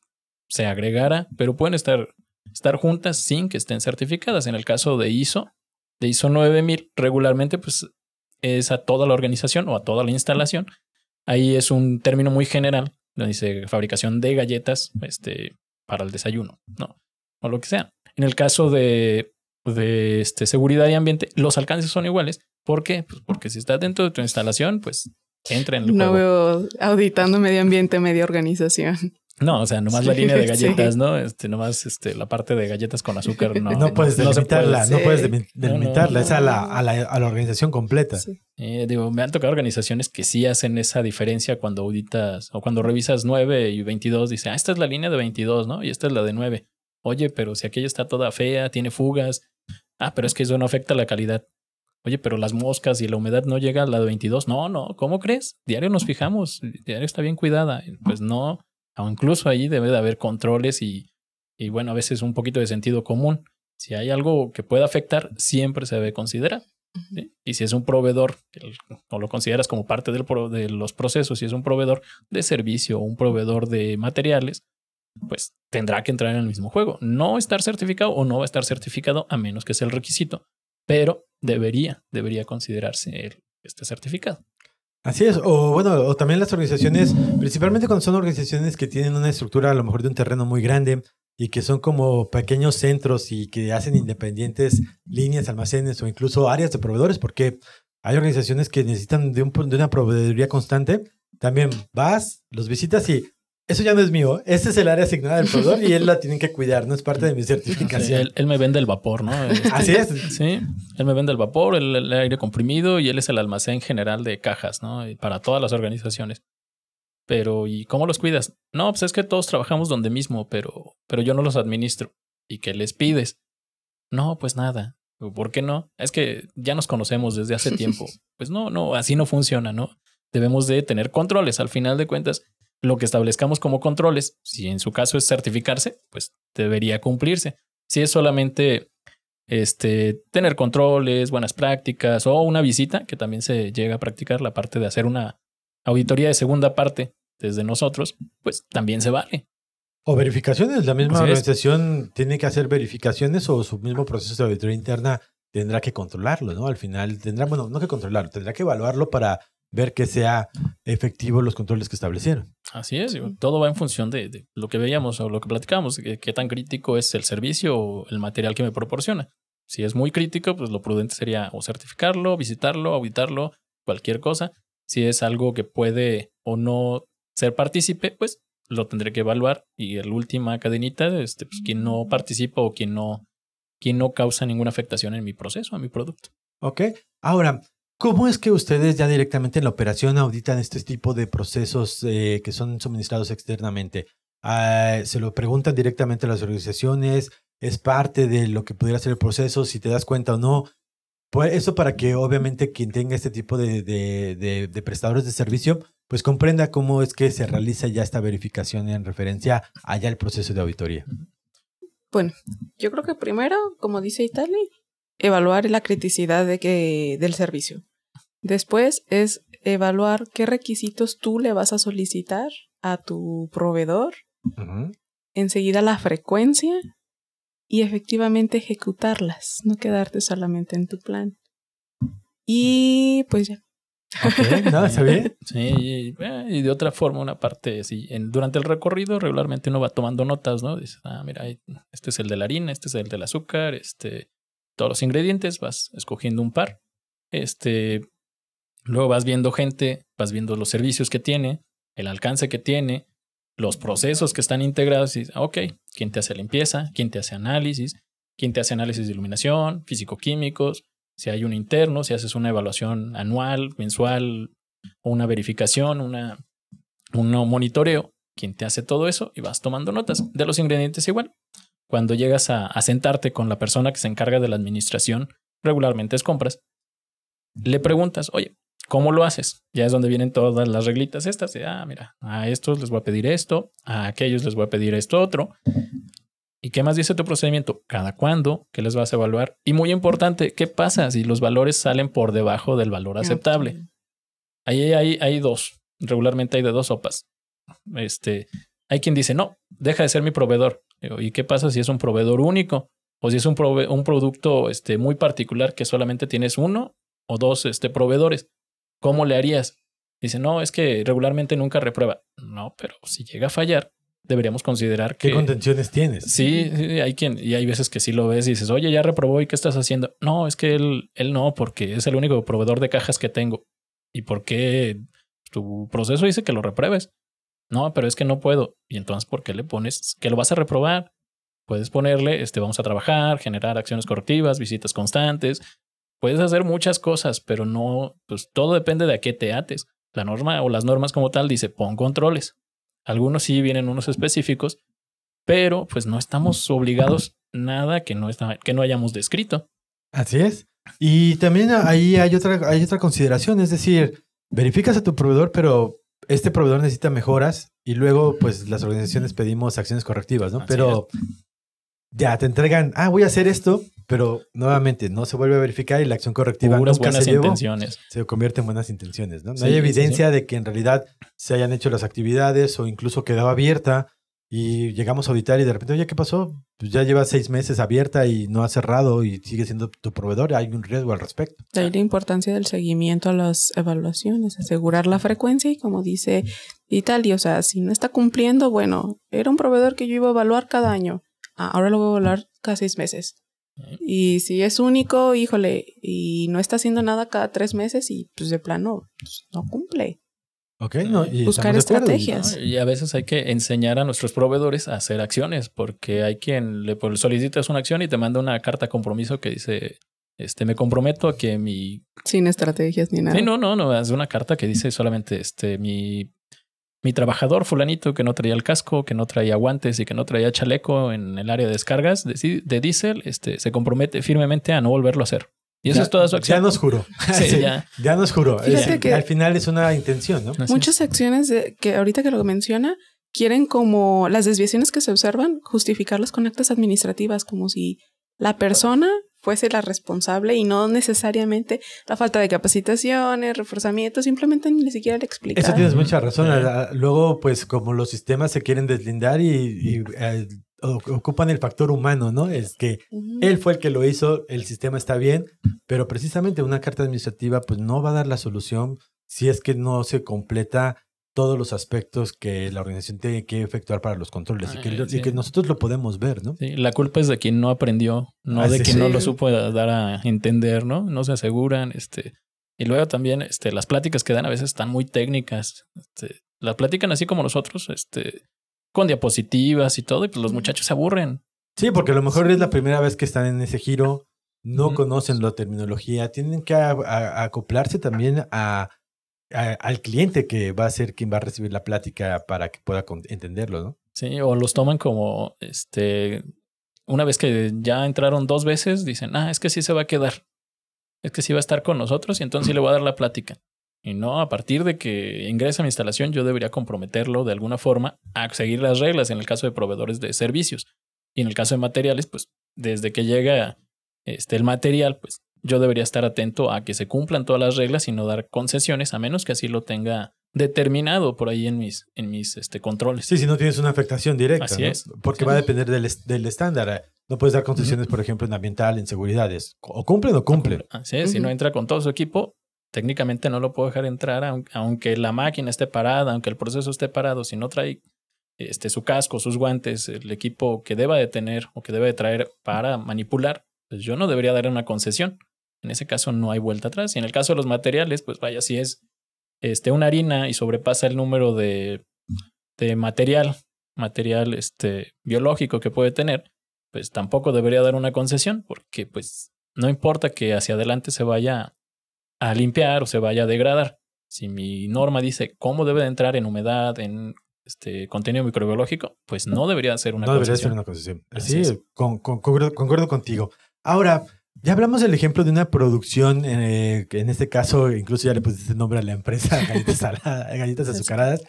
se agregará, pero pueden estar, estar juntas sin que estén certificadas. En el caso de ISO, de ISO 9000, regularmente, pues es a toda la organización o a toda la instalación. Ahí es un término muy general, donde dice fabricación de galletas este, para el desayuno, ¿no? O lo que sea. En el caso de, de este, seguridad y ambiente, los alcances son iguales. ¿Por qué? Pues porque si está dentro de tu instalación, pues entra en el No juego. veo auditando medio ambiente, media organización. No, o sea, nomás la Sí, línea de sí. galletas, ¿no? Este, nomás este, la parte de galletas con azúcar, no. No, puedes se delimitarla, no puedes demi- No, no, delimitarla, es a la, a, la, a la organización completa. Sí. Eh, digo, me han tocado organizaciones que sí hacen esa diferencia cuando auditas o cuando revisas 9 y 22, dice, ah, esta es la línea de 22, ¿no? Y esta es la de 9. Oye, pero si aquella está toda fea, tiene fugas. Ah, pero es que eso no afecta la calidad. Oye, pero las moscas y la humedad no llega a la de 22. No, no, ¿cómo crees? Diario nos fijamos, diario está bien cuidada. Pues no, o incluso ahí debe de haber controles y, y bueno, a veces un poquito de sentido común. Si hay algo que pueda afectar, siempre se debe considerar. ¿sí? Y si es un proveedor, o lo consideras como parte del pro- de los procesos, si es un proveedor de servicio o un proveedor de materiales, pues tendrá que entrar en el mismo juego. No estar certificado o no va a estar certificado a menos que sea el requisito, pero debería, debería considerarse el- este certificado. Así es, o bueno, o también las organizaciones, principalmente cuando son organizaciones que tienen una estructura a lo mejor de un terreno muy grande y que son como pequeños centros y que hacen independientes líneas, almacenes o incluso áreas de proveedores, porque hay organizaciones que necesitan de, un, de una proveeduría constante. También vas, los visitas y eso ya no es mío, este es el área asignada del proveedor y él la tienen que cuidar, no es parte de mi Sí, certificación. él, él me vende el vapor, ¿no? Este, Así es. Sí, él me vende el vapor, el, el aire comprimido y él es el almacén general de cajas, ¿no? Y para todas las organizaciones. Pero, ¿y cómo los cuidas? No, pues es que todos trabajamos donde mismo, pero, pero yo no los administro. ¿Y qué les pides? No, pues nada. ¿Por qué no? Es que ya nos conocemos desde hace tiempo. Pues no, no, así no funciona, ¿no? Debemos de tener controles. Al final de cuentas, lo que establezcamos como controles, si en su caso es certificarse, pues debería cumplirse. Si es solamente este, tener controles, buenas prácticas o una visita, que también se llega a practicar la parte de hacer una auditoría de segunda parte desde nosotros, pues también se vale. O verificaciones, la misma organización tiene que hacer verificaciones o su mismo proceso de auditoría interna tendrá que controlarlo, ¿no? Al final tendrá, bueno, no que controlarlo, tendrá que evaluarlo para ver que sea efectivo los controles que establecieron. Así es, todo va en función de, lo que veíamos o lo que platicamos, qué tan crítico es el servicio o el material que me proporciona. Si es muy crítico, pues lo prudente sería o certificarlo, visitarlo, auditarlo, cualquier cosa. Si es algo que puede o no ser partícipe, pues lo tendré que evaluar. Y la última cadenita, este, pues quien no participa o quien no, quien no causa ninguna afectación en mi proceso, en mi producto. Ok. Ahora, ¿cómo es que ustedes ya directamente en la operación auditan este tipo de procesos eh, que son suministrados externamente? Ah, ¿Se lo preguntan directamente a las organizaciones? ¿Es parte de lo que pudiera ser el proceso, si te das cuenta o no? Pues eso para que obviamente quien tenga este tipo de, de prestadores de servicio pues comprenda cómo es que se realiza ya esta verificación en referencia allá el proceso de auditoría. Bueno, yo creo que primero, como dice Itali, evaluar la criticidad de que, del servicio. Después es evaluar qué requisitos tú le vas a solicitar a tu proveedor. Enseguida la frecuencia y efectivamente ejecutarlas, no quedarte solamente en tu plan. Y pues ya, no, ¿está bien? Sí, y, de otra forma, una parte, en, durante el recorrido regularmente uno va tomando notas, ¿no? Dices, ah, mira, este es el de la harina, este es el del azúcar, este, todos los ingredientes, vas escogiendo un par. Este, luego vas viendo gente, vas viendo los servicios que tiene, el alcance que tiene, los procesos que están integrados y, ok, ¿quién te hace limpieza? ¿Quién te hace análisis? ¿Quién te hace análisis de iluminación? Físico-químicos si hay un interno, si haces una evaluación anual, mensual, una verificación, una, un monitoreo, quien te hace todo eso y vas tomando notas. De los ingredientes igual. Cuando llegas a, sentarte con la persona que se encarga de la administración, regularmente es compras, le preguntas, oye, ¿cómo lo haces? Ya es donde vienen todas las reglitas estas de, ah, mira, a estos les voy a pedir esto, a aquellos les voy a pedir esto otro. ¿Y qué más dice tu procedimiento? ¿Cada cuándo? ¿Qué les vas a evaluar? Y muy importante, ¿qué pasa si los valores salen por debajo del valor aceptable? Ahí hay, hay dos. Regularmente hay de dos sopas. Este, hay quien dice, no, deja de ser mi proveedor. ¿Y qué pasa si es un proveedor único? O si es un, un producto este, muy particular que solamente tienes uno o dos este, proveedores. ¿Cómo le harías? Dice, no, es que regularmente nunca reprueba. No, pero si llega a fallar, deberíamos considerar que... ¿Qué contenciones tienes? Sí, hay quien, y hay veces que sí lo ves y dices, oye, ya reprobó y qué estás haciendo. No, es que él, él no, porque es el único proveedor de cajas que tengo. ¿Y por qué tu proceso dice que lo repruebes? No, pero es que no puedo. Y entonces, ¿por qué le pones que lo vas a reprobar? Puedes ponerle, este, vamos a trabajar, generar acciones correctivas, visitas constantes. Puedes hacer muchas cosas, pero no, pues todo depende de a qué te ates. La norma o las normas como tal dice, pon controles. Algunos sí vienen unos específicos, pero pues no estamos obligados nada que no, está, que no hayamos descrito. Así es. Y también ahí hay otra, hay otra consideración, es decir, verificas a tu proveedor, pero este proveedor necesita mejoras y luego pues las organizaciones pedimos acciones correctivas, ¿no? pero ya te entregan, ah, voy a hacer esto, pero nuevamente no se vuelve a verificar y la acción correctiva Puras buenas se intenciones. se convierte en buenas intenciones, ¿no? No hay evidencia de que en realidad se hayan hecho las actividades o incluso quedaba abierta y llegamos a auditar y de repente, oye, ¿qué pasó? Pues ya lleva seis meses abierta y no ha cerrado y sigue siendo tu proveedor. Hay un riesgo al respecto. De ahí la importancia del seguimiento a las evaluaciones, asegurar la frecuencia y como dice Italia, o sea, si no está cumpliendo, bueno, era un proveedor que yo iba a evaluar cada año. Ah, ahora lo voy a evaluar cada seis meses. Y si es único, híjole, y no está haciendo nada cada tres meses y pues de plano pues, no cumple. Ok, no, y buscar estrategias. Y a veces hay que enseñar a nuestros proveedores a hacer acciones, porque hay quien le pues, solicitas una acción y te manda una carta compromiso que dice, este, me comprometo a que mi... Sin estrategias ni nada. Sí, no, no, no, es una carta que dice solamente, este, mi mi trabajador fulanito que no traía el casco, que no traía guantes y que no traía chaleco en el área de descargas de, de diésel, este, se compromete firmemente a no volverlo a hacer. Y eso es toda su acción. Ya nos juró. Sí, ya. ya. nos juró. que al final es una intención, ¿no? Muchas acciones que ahorita que lo menciona quieren como las desviaciones que se observan, justificarlas con actas administrativas, como si la persona fuese la responsable y no necesariamente la falta de capacitaciones, reforzamiento, simplemente ni siquiera le explicar. Eso tienes mucha razón. Luego, pues como los sistemas se quieren deslindar y, eh, ocupan el factor humano, ¿no? Es que él fue el que lo hizo, el sistema está bien, pero precisamente una carta administrativa pues no va a dar la solución si es que no se completa todos los aspectos que la organización tiene que efectuar para los controles y, que, nosotros lo podemos ver, ¿no? Sí, la culpa es de quien no aprendió, no de quien no lo supo dar a entender, ¿no? No se aseguran, este... Y luego también este, las pláticas que dan a veces están muy técnicas. Este, las platican así como nosotros, este, con diapositivas y todo, y pues los muchachos se aburren. Sí, porque a lo mejor es la primera vez que están en ese giro, no conocen la terminología, tienen que acoplarse también a al cliente que va a ser quien va a recibir la plática para que pueda entenderlo, ¿no? Sí, o los toman como, este, una vez que ya entraron dos veces, dicen, ah, es que sí se va a quedar, es que sí va a estar con nosotros y entonces sí le voy a dar la plática. Y no, a partir de que ingresa a mi instalación, yo debería comprometerlo de alguna forma a seguir las reglas en el caso de proveedores de servicios. Y en el caso de materiales, pues desde que llega este, el material, pues yo debería estar atento a que se cumplan todas las reglas y no dar concesiones, a menos que así lo tenga determinado por ahí en mis, en mis este, controles. Sí, si no tienes una afectación directa. Así es. Porque va a depender del, del, estándar. No puedes dar concesiones, por ejemplo, en ambiental, en seguridades. O cumplen o cumplen. Así es. Si no entra con todo su equipo, técnicamente no lo puedo dejar entrar, aunque la máquina esté parada, aunque el proceso esté parado. Si no trae este, su casco, sus guantes, el equipo que deba de tener o que debe de traer para manipular, pues yo no debería dar una concesión. En ese caso no hay vuelta atrás. Y en el caso de los materiales, pues vaya, si es este, una harina y sobrepasa el número de, de material, material este, biológico que puede tener, pues tampoco debería dar una concesión, porque pues no importa que hacia adelante se vaya a limpiar o se vaya a degradar. Si mi norma dice cómo debe de entrar en humedad, en este contenido microbiológico, pues no debería ser una concesión. No debería ser una concesión. Sí, concuerdo contigo. Ahora, ya hablamos del ejemplo de una producción, eh, en este caso incluso ya le pusiste nombre a la empresa, galletas, galletas azucaradas.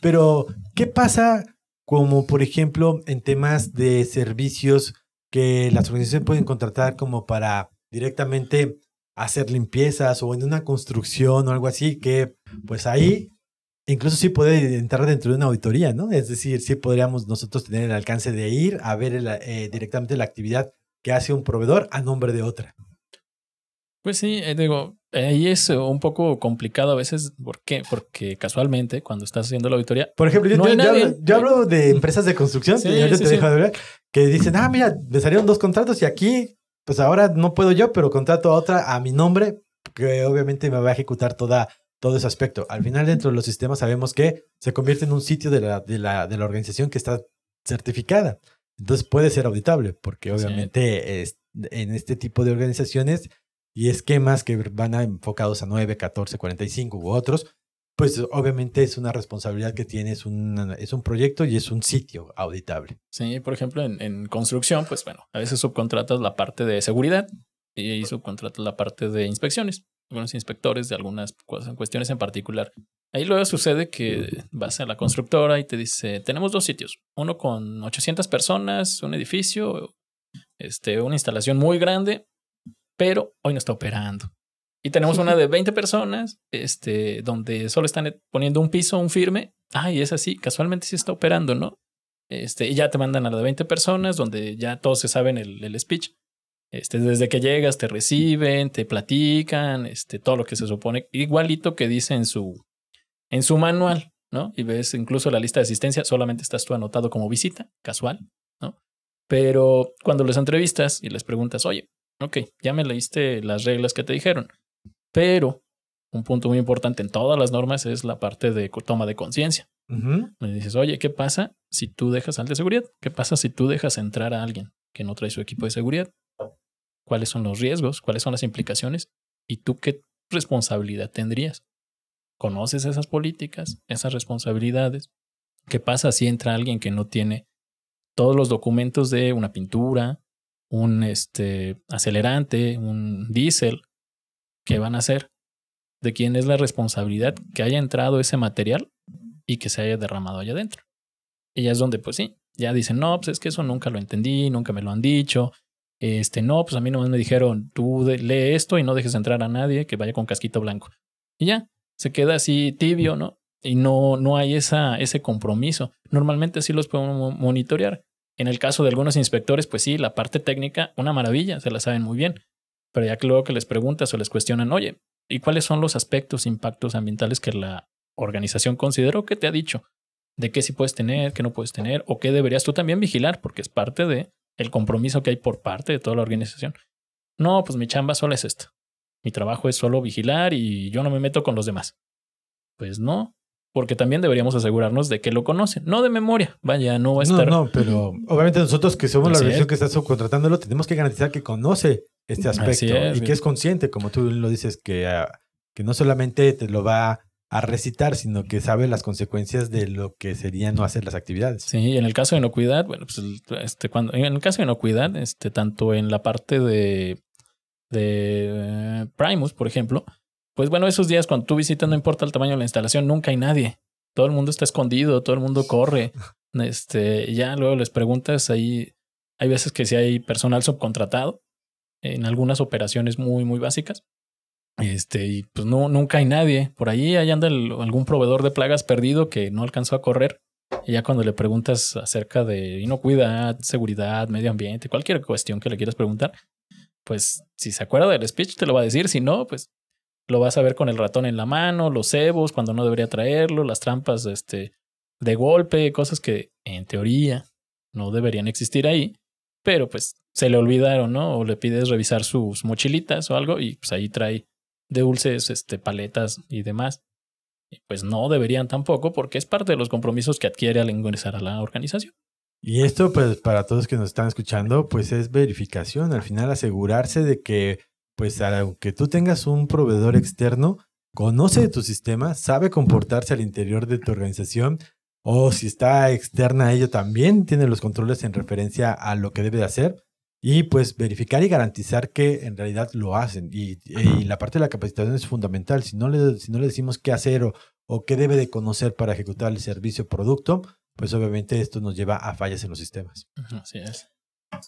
Pero, ¿qué pasa como, por ejemplo, en temas de servicios que las organizaciones pueden contratar como para directamente hacer limpiezas o en una construcción o algo así, que pues ahí incluso sí puede entrar dentro de una auditoría, ¿no? Es decir, sí podríamos nosotros tener el alcance de ir a ver eh, directamente la actividad que hace un proveedor a nombre de otra. Pues sí, eh, digo, ahí es un poco complicado a veces. ¿Por qué? Porque casualmente cuando estás haciendo la auditoría. Por ejemplo, yo, hablo, de empresas de construcción que dicen, ah, mira, me salieron dos contratos y aquí, pues ahora no puedo yo, pero contrato a otra a mi nombre, que obviamente me va a ejecutar toda, todo ese aspecto. Al final, dentro de los sistemas, sabemos que se convierte en un sitio de la, de la, de la organización que está certificada. Entonces puede ser auditable, porque obviamente es, en este tipo de organizaciones y esquemas que van enfocados a 9, 14, 45 u otros, pues obviamente es una responsabilidad que tienes, es, es un proyecto y es un sitio auditable. Sí, por ejemplo, en, en, construcción, pues bueno, a veces subcontratas la parte de seguridad y subcontratas la parte de inspecciones, algunos inspectores de algunas cuestiones en particular. Ahí luego sucede que vas a la constructora y te dice, tenemos dos sitios, uno con 800 personas, un edificio, este, una instalación muy grande, pero hoy no está operando. Y tenemos una de 20 personas, este, donde solo están poniendo un piso, un firme. Ay, es así, casualmente sí está operando, ¿no? Este, y ya te mandan a la de 20 personas, donde ya todos se saben el, el speech. Este, desde que llegas te reciben, te platican, este, todo lo que se supone, igualito que dice en su, en su manual, ¿no? Y ves incluso la lista de asistencia, solamente estás tú anotado como visita, casual, ¿no? Pero cuando les entrevistas y les preguntas, oye, ok, ya me leíste las reglas que te dijeron, pero un punto muy importante en todas las normas es la parte de toma de conciencia. Me dices, oye, ¿qué pasa si tú dejas al de seguridad? ¿Qué pasa si tú dejas entrar a alguien que no trae su equipo de seguridad? ¿Cuáles son los riesgos? ¿Cuáles son las implicaciones? ¿Y tú qué responsabilidad tendrías? Conoces esas políticas, esas responsabilidades. ¿Qué pasa si entra alguien que no tiene todos los documentos de una pintura, un este, acelerante, un diésel? ¿Qué van a hacer? ¿De quién es la responsabilidad que haya entrado ese material y que se haya derramado allá adentro? Y ya es donde, pues sí, ya dicen, no, pues es que eso nunca lo entendí, nunca me lo han dicho. Este, no, pues a mí nomás me dijeron, tú lee esto y no dejes entrar a nadie que vaya con casquito blanco. Y ya, se queda así tibio, ¿no? Y no, no hay esa, ese compromiso. Normalmente sí los podemos monitorear. En el caso de algunos inspectores, pues sí, la parte técnica, una maravilla, se la saben muy bien. Pero ya que luego que les preguntas o les cuestionan, oye, ¿y cuáles son los aspectos, impactos ambientales que la organización consideró que te ha dicho? ¿De qué sí puedes tener, qué no puedes tener? ¿O qué deberías tú también vigilar? Porque es parte de el compromiso que hay por parte de toda la organización. No, pues mi chamba solo es esto. Mi trabajo es solo vigilar y yo no me meto con los demás. Pues no, porque también deberíamos asegurarnos de que lo conocen, no de memoria. Vaya, no va a estar. No, no, pero obviamente nosotros que somos la organización que está subcontratándolo, tenemos que garantizar que conoce este aspecto y que es consciente, como tú lo dices, que, uh, que no solamente te lo va a recitar, sino que sabe las consecuencias de lo que sería no hacer las actividades. Sí, en el caso de inocuidad, bueno, pues este, cuando, en el caso de inocuidad, este, tanto en la parte de, de Primus, por ejemplo, pues bueno, esos días cuando tú visitas, no importa el tamaño de la instalación, nunca hay nadie. Todo el mundo está escondido, todo el mundo corre. Este, ya luego les preguntas ahí, hay veces que si hay personal subcontratado en algunas operaciones muy, muy básicas. Este, y pues no, nunca hay nadie. Por ahí, ahí anda algún proveedor de plagas perdido que no alcanzó a correr. Y ya cuando le preguntas acerca de inocuidad, seguridad, medio ambiente, cualquier cuestión que le quieras preguntar, pues si se acuerda del speech te lo va a decir, si no, pues lo vas a ver con el ratón en la mano, los cebos cuando no debería traerlo, las trampas este, de golpe, cosas que en teoría no deberían existir ahí, pero pues se le olvidaron, ¿no? O le pides revisar sus mochilitas o algo y pues ahí trae de dulces, este, paletas y demás. Y pues no deberían tampoco porque es parte de los compromisos que adquiere al ingresar a la organización. Y esto, pues, para todos que nos están escuchando, pues es verificación. Al final, asegurarse de que, pues, aunque tú tengas un proveedor externo, conoce tu sistema, sabe comportarse al interior de tu organización, o si está externa a ello, también tiene los controles en referencia a lo que debe de hacer y pues verificar y garantizar que en realidad lo hacen. Y, la parte de la capacitación es fundamental. Si no le, si no le decimos qué hacer o, o qué debe de conocer para ejecutar el servicio o producto, pues obviamente esto nos lleva a fallas en los sistemas. Así es.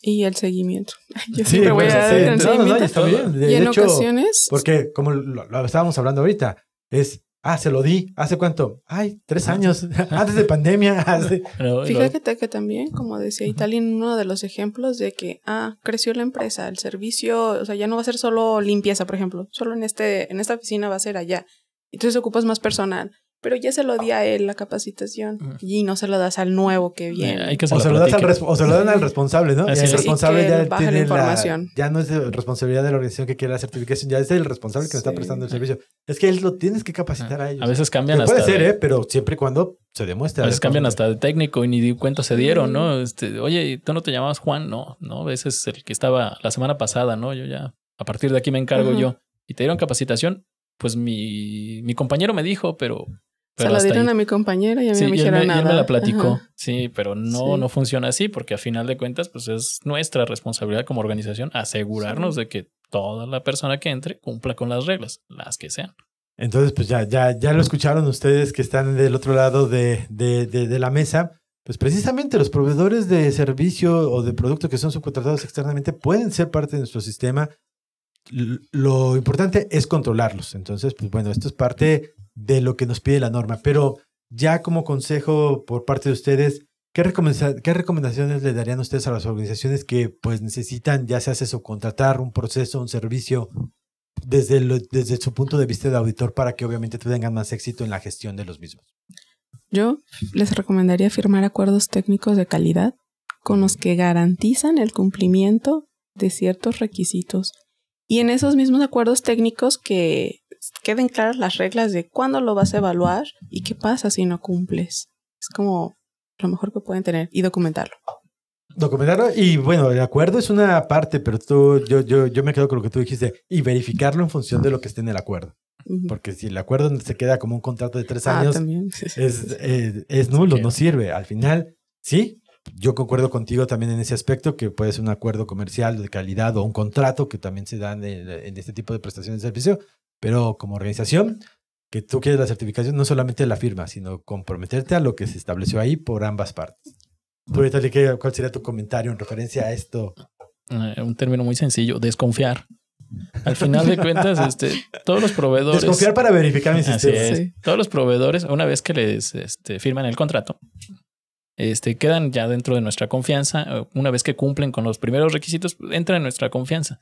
Y el seguimiento. Yo siempre voy a dar el seguimiento. y en ocasiones. Porque como lo, estábamos hablando ahorita, es Ah, se lo di. ¿Hace cuánto? Ay, tres años. Antes de pandemia. Fíjate que también, como decía Italia, uno de los ejemplos de que, ah, creció la empresa, el servicio, o sea, ya no va a ser solo limpieza, por ejemplo. Solo en, este, en esta oficina va a ser allá. Entonces ocupas más personal pero ya se lo di a él la capacitación y no se lo das al nuevo que viene. o, se lo das al o se lo dan al responsable, ¿no? el responsable ya tiene la información. ya no es responsabilidad de la organización que quiere la certificación, ya es el responsable que me está prestando el servicio. Es que él lo tienes que capacitar a ellos. A veces cambian hasta. Puede ser, ¿eh? Pero siempre y cuando se demuestre. A veces cambian hasta de técnico y ni di cuenta se dieron, ¿no? Este, oye, tú no te llamabas Juan, no, no, ese es el que estaba la semana pasada, ¿no? Yo ya, a partir de aquí me encargo yo. Y te dieron capacitación, pues mi, mi compañero me dijo, pero se lo dieron a mi compañera y a mí no me dijeron nada. Y él me la platicó. Sí, pero no, no funciona así porque a final de cuentas, pues es nuestra responsabilidad como organización asegurarnos de que toda la persona que entre cumpla con las reglas, las que sean. Entonces, pues ya, ya, ya lo escucharon ustedes que están del otro lado de, de, de, la mesa. Pues precisamente los proveedores de servicio o de producto que son subcontratados externamente pueden ser parte de nuestro sistema. Lo importante es controlarlos. Entonces, pues bueno, esto es parte de lo que nos pide la norma. Pero ya como consejo por parte de ustedes, ¿qué, recomendaciones le darían ustedes a las organizaciones que pues necesitan ya sea subcontratar un proceso, un servicio desde, desde su punto de vista de auditor para que obviamente tengan más éxito en la gestión de los mismos? Yo les recomendaría firmar acuerdos técnicos de calidad con los que garantizan el cumplimiento de ciertos requisitos. Y en esos mismos acuerdos técnicos que queden claras las reglas de cuándo lo vas a evaluar y qué pasa si no cumples. Es como lo mejor que pueden tener y documentarlo. Documentarlo y bueno, el acuerdo es una parte, pero tú, yo, yo, yo me quedo con lo que tú dijiste y verificarlo en función de lo que esté en el acuerdo. Porque si el acuerdo se queda como un contrato de tres ah, años, es, eh, es, nulo, no sirve. Al final, sí, yo concuerdo contigo también en ese aspecto, que puede ser un acuerdo comercial de calidad o un contrato que también se dan en, en este tipo de prestaciones de servicio, pero como organización, que tú quieres la certificación, no solamente la firma, sino comprometerte a lo que se estableció ahí por ambas partes. Tú ¿cuál sería tu comentario en referencia a esto? Eh, un término muy sencillo, desconfiar. Al final de cuentas, este, todos los proveedores. Desconfiar para verificar mi sistema. Todos los proveedores, una vez que les este, firman el contrato, este, quedan ya dentro de nuestra confianza. Una vez que cumplen con los primeros requisitos, entran en nuestra confianza.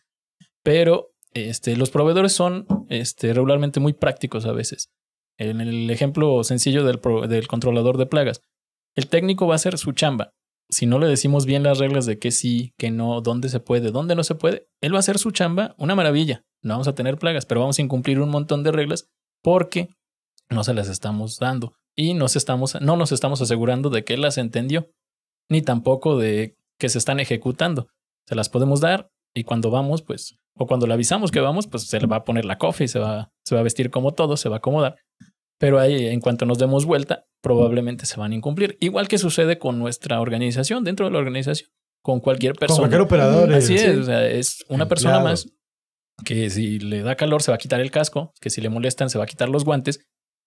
Pero este, los proveedores son este, regularmente muy prácticos a veces. En el ejemplo sencillo del, controlador de plagas, el técnico va a hacer su chamba. Si no le decimos bien las reglas de qué sí, qué no, dónde se puede, dónde no se puede, él va a hacer su chamba una maravilla. No vamos a tener plagas, pero vamos a incumplir un montón de reglas porque no se las estamos dando y nos estamos, no nos estamos asegurando de que él las entendió, ni tampoco de que se están ejecutando. Se las podemos dar y cuando vamos, pues o cuando le avisamos que vamos, pues se le va a poner la coffee, se va, se va a vestir como todo, se va a acomodar. Pero ahí, en cuanto nos demos vuelta, probablemente se van a incumplir. Igual que sucede con nuestra organización, dentro de la organización, con cualquier persona. Con cualquier operador. Así es, o sea, es una persona más que si le da calor se va a quitar el casco, que si le molestan se va a quitar los guantes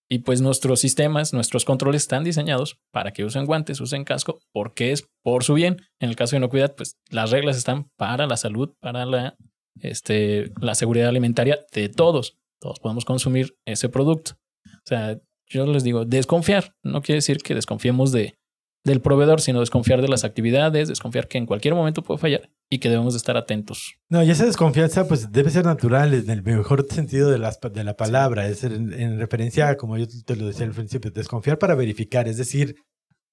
y pues nuestros sistemas, nuestros controles están diseñados para que usen guantes, usen casco, porque es por su bien. En el caso de inocuidad, pues las reglas están para la salud, para la este, la seguridad alimentaria de todos. Todos podemos consumir ese producto. O sea, yo les digo, desconfiar. No quiere decir que desconfiemos de, del proveedor, sino desconfiar de las actividades, desconfiar que en cualquier momento puede fallar y que debemos de estar atentos. No, y esa desconfianza pues debe ser natural en el mejor sentido de, las, de la palabra, es en, referencia, como yo te lo decía al principio, desconfiar para verificar, es decir,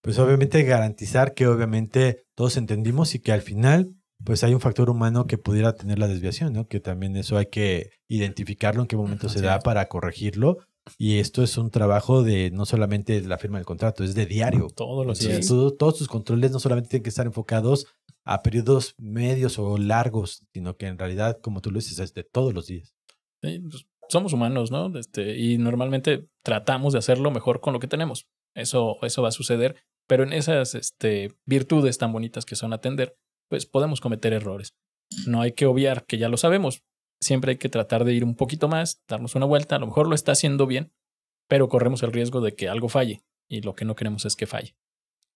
pues obviamente garantizar que obviamente todos entendimos y que al final pues hay un factor humano que pudiera tener la desviación, ¿no? Que también eso hay que identificarlo, en qué momento se da para corregirlo. Y esto es un trabajo de no solamente la firma del contrato, es de diario. Todos los días. todos tus controles no solamente tienen que estar enfocados a periodos medios o largos, sino que en realidad, como tú lo dices, es de todos los días. Pues, somos humanos, ¿no? Este, y normalmente tratamos de hacerlo mejor con lo que tenemos. Eso, eso va a suceder. Pero en esas este, virtudes tan bonitas que son atender, pues podemos cometer errores. No hay que obviar que ya lo sabemos. Siempre hay que tratar de ir un poquito más, darnos una vuelta. A lo mejor lo está haciendo bien, pero corremos el riesgo de que algo falle y lo que no queremos es que falle.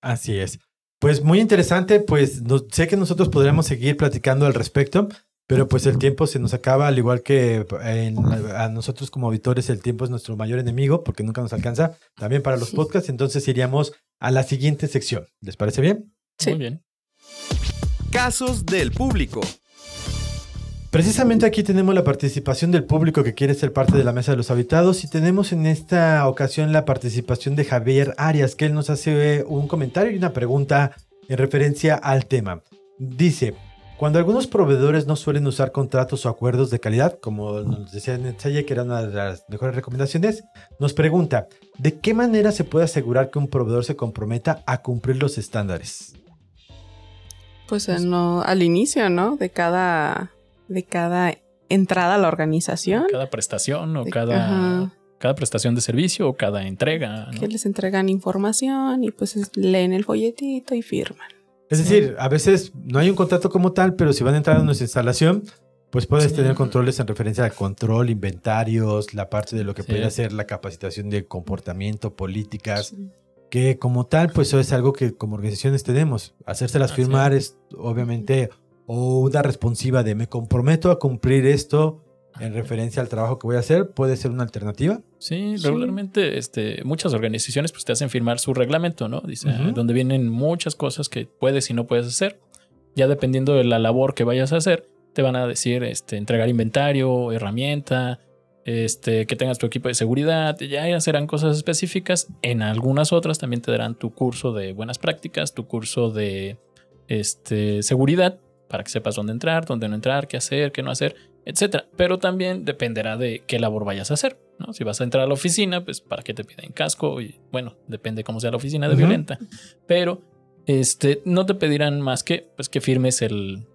Así es. Pues muy interesante, pues sé que nosotros podríamos seguir platicando al respecto, pero pues el tiempo se nos acaba, al igual que a nosotros como auditores el tiempo es nuestro mayor enemigo porque nunca nos alcanza, también para los podcasts, entonces iríamos a la siguiente sección. ¿Les parece bien? Sí. Muy bien. Casos del público. Precisamente aquí tenemos la participación del público que quiere ser parte de la mesa de los habitados y tenemos en esta ocasión la participación de Javier Arias, que él nos hace un comentario y una pregunta en referencia al tema. Dice, cuando algunos proveedores no suelen usar contratos o acuerdos de calidad, como nos decía Netzaye, que era una de las mejores recomendaciones, nos pregunta, ¿de qué manera se puede asegurar que un proveedor se comprometa a cumplir los estándares? Pues, al inicio, ¿no? De cada, de cada entrada a la organización. Cada prestación o cada, cada prestación de servicio o cada entrega. Que les entregan información y pues leen el folletito y firman. Es decir, a veces no hay un contrato como tal, pero si van a entrar a nuestra instalación, pues puedes tener controles en referencia al control, inventarios, la parte de lo que puede ser la capacitación de comportamiento, políticas que como tal, pues eso es algo que como organizaciones tenemos. Hacérselas firmar es obviamente o una responsiva de me comprometo a cumplir esto en referencia al trabajo que voy a hacer, puede ser una alternativa. Sí, regularmente este, muchas organizaciones pues te hacen firmar su reglamento, ¿no? Dice, donde vienen muchas cosas que puedes y no puedes hacer. Ya dependiendo de la labor que vayas a hacer, te van a decir este, entregar inventario, herramienta, este, que tengas tu equipo de seguridad, ya serán cosas específicas. En algunas otras también te darán tu curso de buenas prácticas, tu curso de este, seguridad, para que sepas dónde entrar, dónde no entrar, qué hacer, qué no hacer, etc. Pero también dependerá de qué labor vayas a hacer. ¿no? Si vas a entrar a la oficina, pues para qué te piden casco y bueno, depende cómo sea la oficina de violenta. Pero este, no te pedirán más que, pues, que firmes el,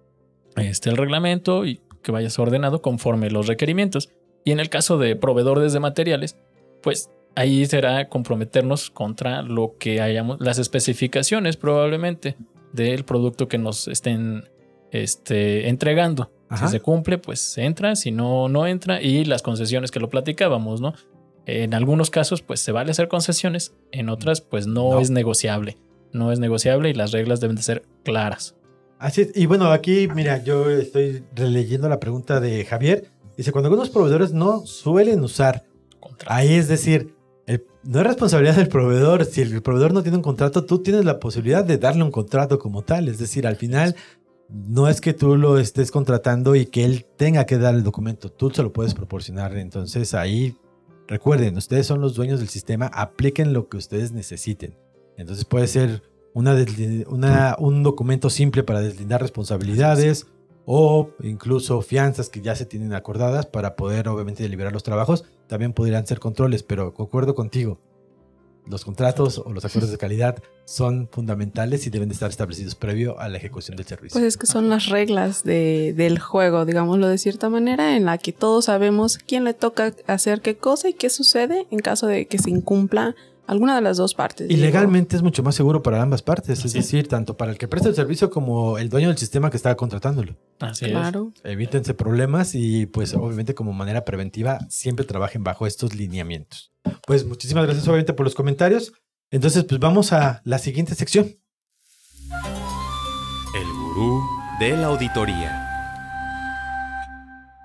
este, el reglamento y que vayas ordenado conforme los requerimientos. Y en el caso de proveedores de materiales, pues ahí será comprometernos contra lo que hayamos, las especificaciones probablemente del producto que nos estén este, entregando. Si se cumple, pues entra, si no, no entra. Y las concesiones que lo platicábamos, ¿no? En algunos casos, pues se vale hacer concesiones, en otras, pues no, No. es negociable. No es negociable y las reglas deben de ser claras. Así es. Y bueno, aquí, mira, yo estoy releyendo la pregunta de Javier. Dice, cuando algunos proveedores no suelen usar, Contra- ahí es decir, el- no es responsabilidad del proveedor. Si el proveedor no tiene un contrato, tú tienes la posibilidad de darle un contrato como tal. Es decir, al final, no es que tú lo estés contratando y que él tenga que dar el documento. Tú se lo puedes proporcionar. Entonces ahí, recuerden, ustedes son los dueños del sistema. Apliquen lo que ustedes necesiten. Entonces puede ser un documento simple para deslindar responsabilidades o incluso fianzas que ya se tienen acordadas para poder obviamente deliberar los trabajos. También podrían ser controles, pero concuerdo contigo. Los contratos o los acuerdos de calidad son fundamentales y deben de estar establecidos previo a la ejecución del servicio. Pues es que son las reglas de, del juego, digámoslo de cierta manera, en la que todos sabemos quién le toca hacer qué cosa y qué sucede en caso de que se incumpla alguna de las dos partes. Y digo. legalmente es mucho más seguro para ambas partes, es Así es. decir, tanto para el que presta el servicio como el dueño del sistema que está contratándolo. Así es. Claro. Evítense problemas y pues obviamente como manera preventiva siempre trabajen bajo estos lineamientos. Pues muchísimas gracias obviamente por los comentarios. Entonces pues vamos a la siguiente sección. El gurú de la auditoría.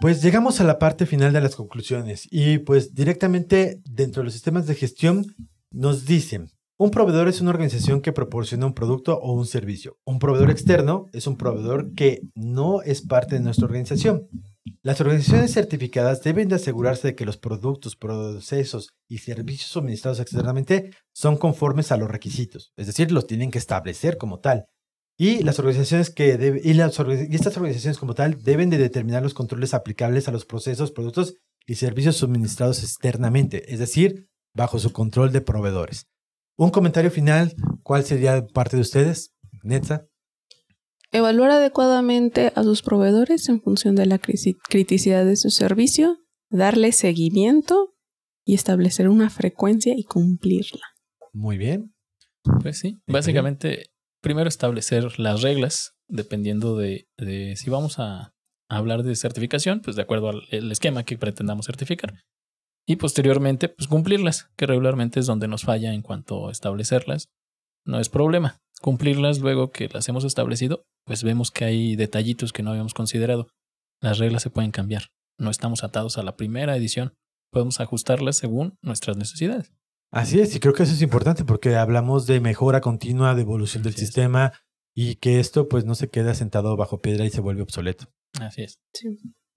Pues llegamos a la parte final de las conclusiones y pues directamente dentro de los sistemas de gestión nos dicen, un proveedor es una organización que proporciona un producto o un servicio. Un proveedor externo es un proveedor que no es parte de nuestra organización. Las organizaciones certificadas deben de asegurarse de que los productos, procesos y servicios suministrados externamente son conformes a los requisitos, es decir, los tienen que establecer como tal. Y las organizaciones que debe- y, estas organizaciones como tal deben de determinar los controles aplicables a los procesos, productos y servicios suministrados externamente, es decir, bajo su control de proveedores. Un comentario final, ¿cuál sería parte de ustedes? Netza. Evaluar adecuadamente a sus proveedores en función de la criticidad de su servicio, darle seguimiento y establecer una frecuencia y cumplirla. Muy bien. Pues sí, básicamente primero establecer las reglas dependiendo de, de si vamos a, a hablar de certificación, pues de acuerdo al el esquema que pretendamos certificar. Y posteriormente, pues cumplirlas, que regularmente es donde nos falla en cuanto a establecerlas. No es problema. Cumplirlas luego que las hemos establecido, pues vemos que hay detallitos que no habíamos considerado. Las reglas se pueden cambiar. No estamos atados a la primera edición. Podemos ajustarlas según nuestras necesidades. Así es, y creo que eso es importante porque hablamos de mejora continua, de evolución del es. sistema y que esto pues no se queda sentado bajo piedra y se vuelve obsoleto. Así es.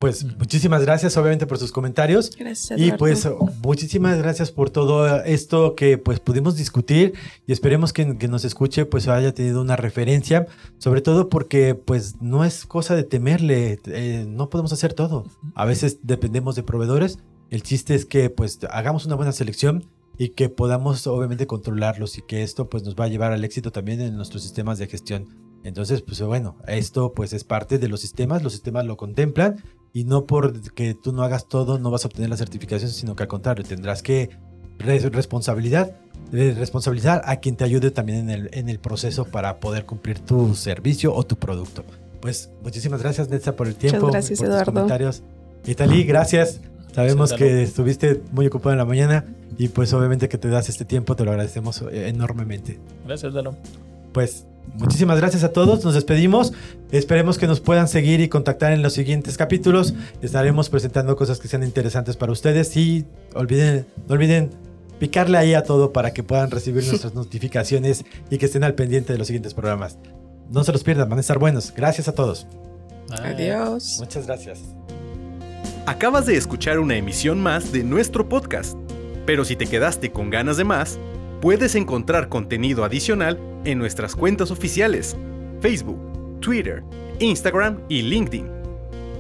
Pues muchísimas gracias obviamente por sus comentarios. Gracias. Y Eduardo. pues muchísimas gracias por todo esto que pues pudimos discutir y esperemos que, que nos escuche pues haya tenido una referencia, sobre todo porque pues no es cosa de temerle, eh, no podemos hacer todo. A veces dependemos de proveedores, el chiste es que pues hagamos una buena selección y que podamos obviamente controlarlos y que esto pues nos va a llevar al éxito también en nuestros sistemas de gestión. Entonces pues bueno, esto pues es parte de los sistemas, los sistemas lo contemplan y no porque tú no hagas todo no vas a obtener la certificación, sino que al contrario, tendrás que res- responsabilidad, eh, responsabilizar a quien te ayude también en el, en el proceso para poder cumplir tu servicio o tu producto. Pues muchísimas gracias, Netza, por el tiempo, gracias, por tus Eduardo. comentarios. Itali, gracias. Sabemos que estuviste muy ocupado en la mañana y pues obviamente que te das este tiempo, te lo agradecemos eh, enormemente. Gracias, Dalo. Pues muchísimas gracias a todos, nos despedimos. Esperemos que nos puedan seguir y contactar en los siguientes capítulos. Estaremos presentando cosas que sean interesantes para ustedes y olviden, no olviden picarle ahí a todo para que puedan recibir nuestras notificaciones y que estén al pendiente de los siguientes programas. No se los pierdan, van a estar buenos. Gracias a todos. Bye. Adiós. Muchas gracias. Acabas de escuchar una emisión más de nuestro podcast, pero si te quedaste con ganas de más, puedes encontrar contenido adicional en nuestras cuentas oficiales, Facebook, Twitter, Instagram y LinkedIn.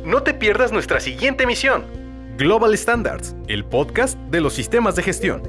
No te pierdas nuestra siguiente emisión, Global Standards, el podcast de los sistemas de gestión.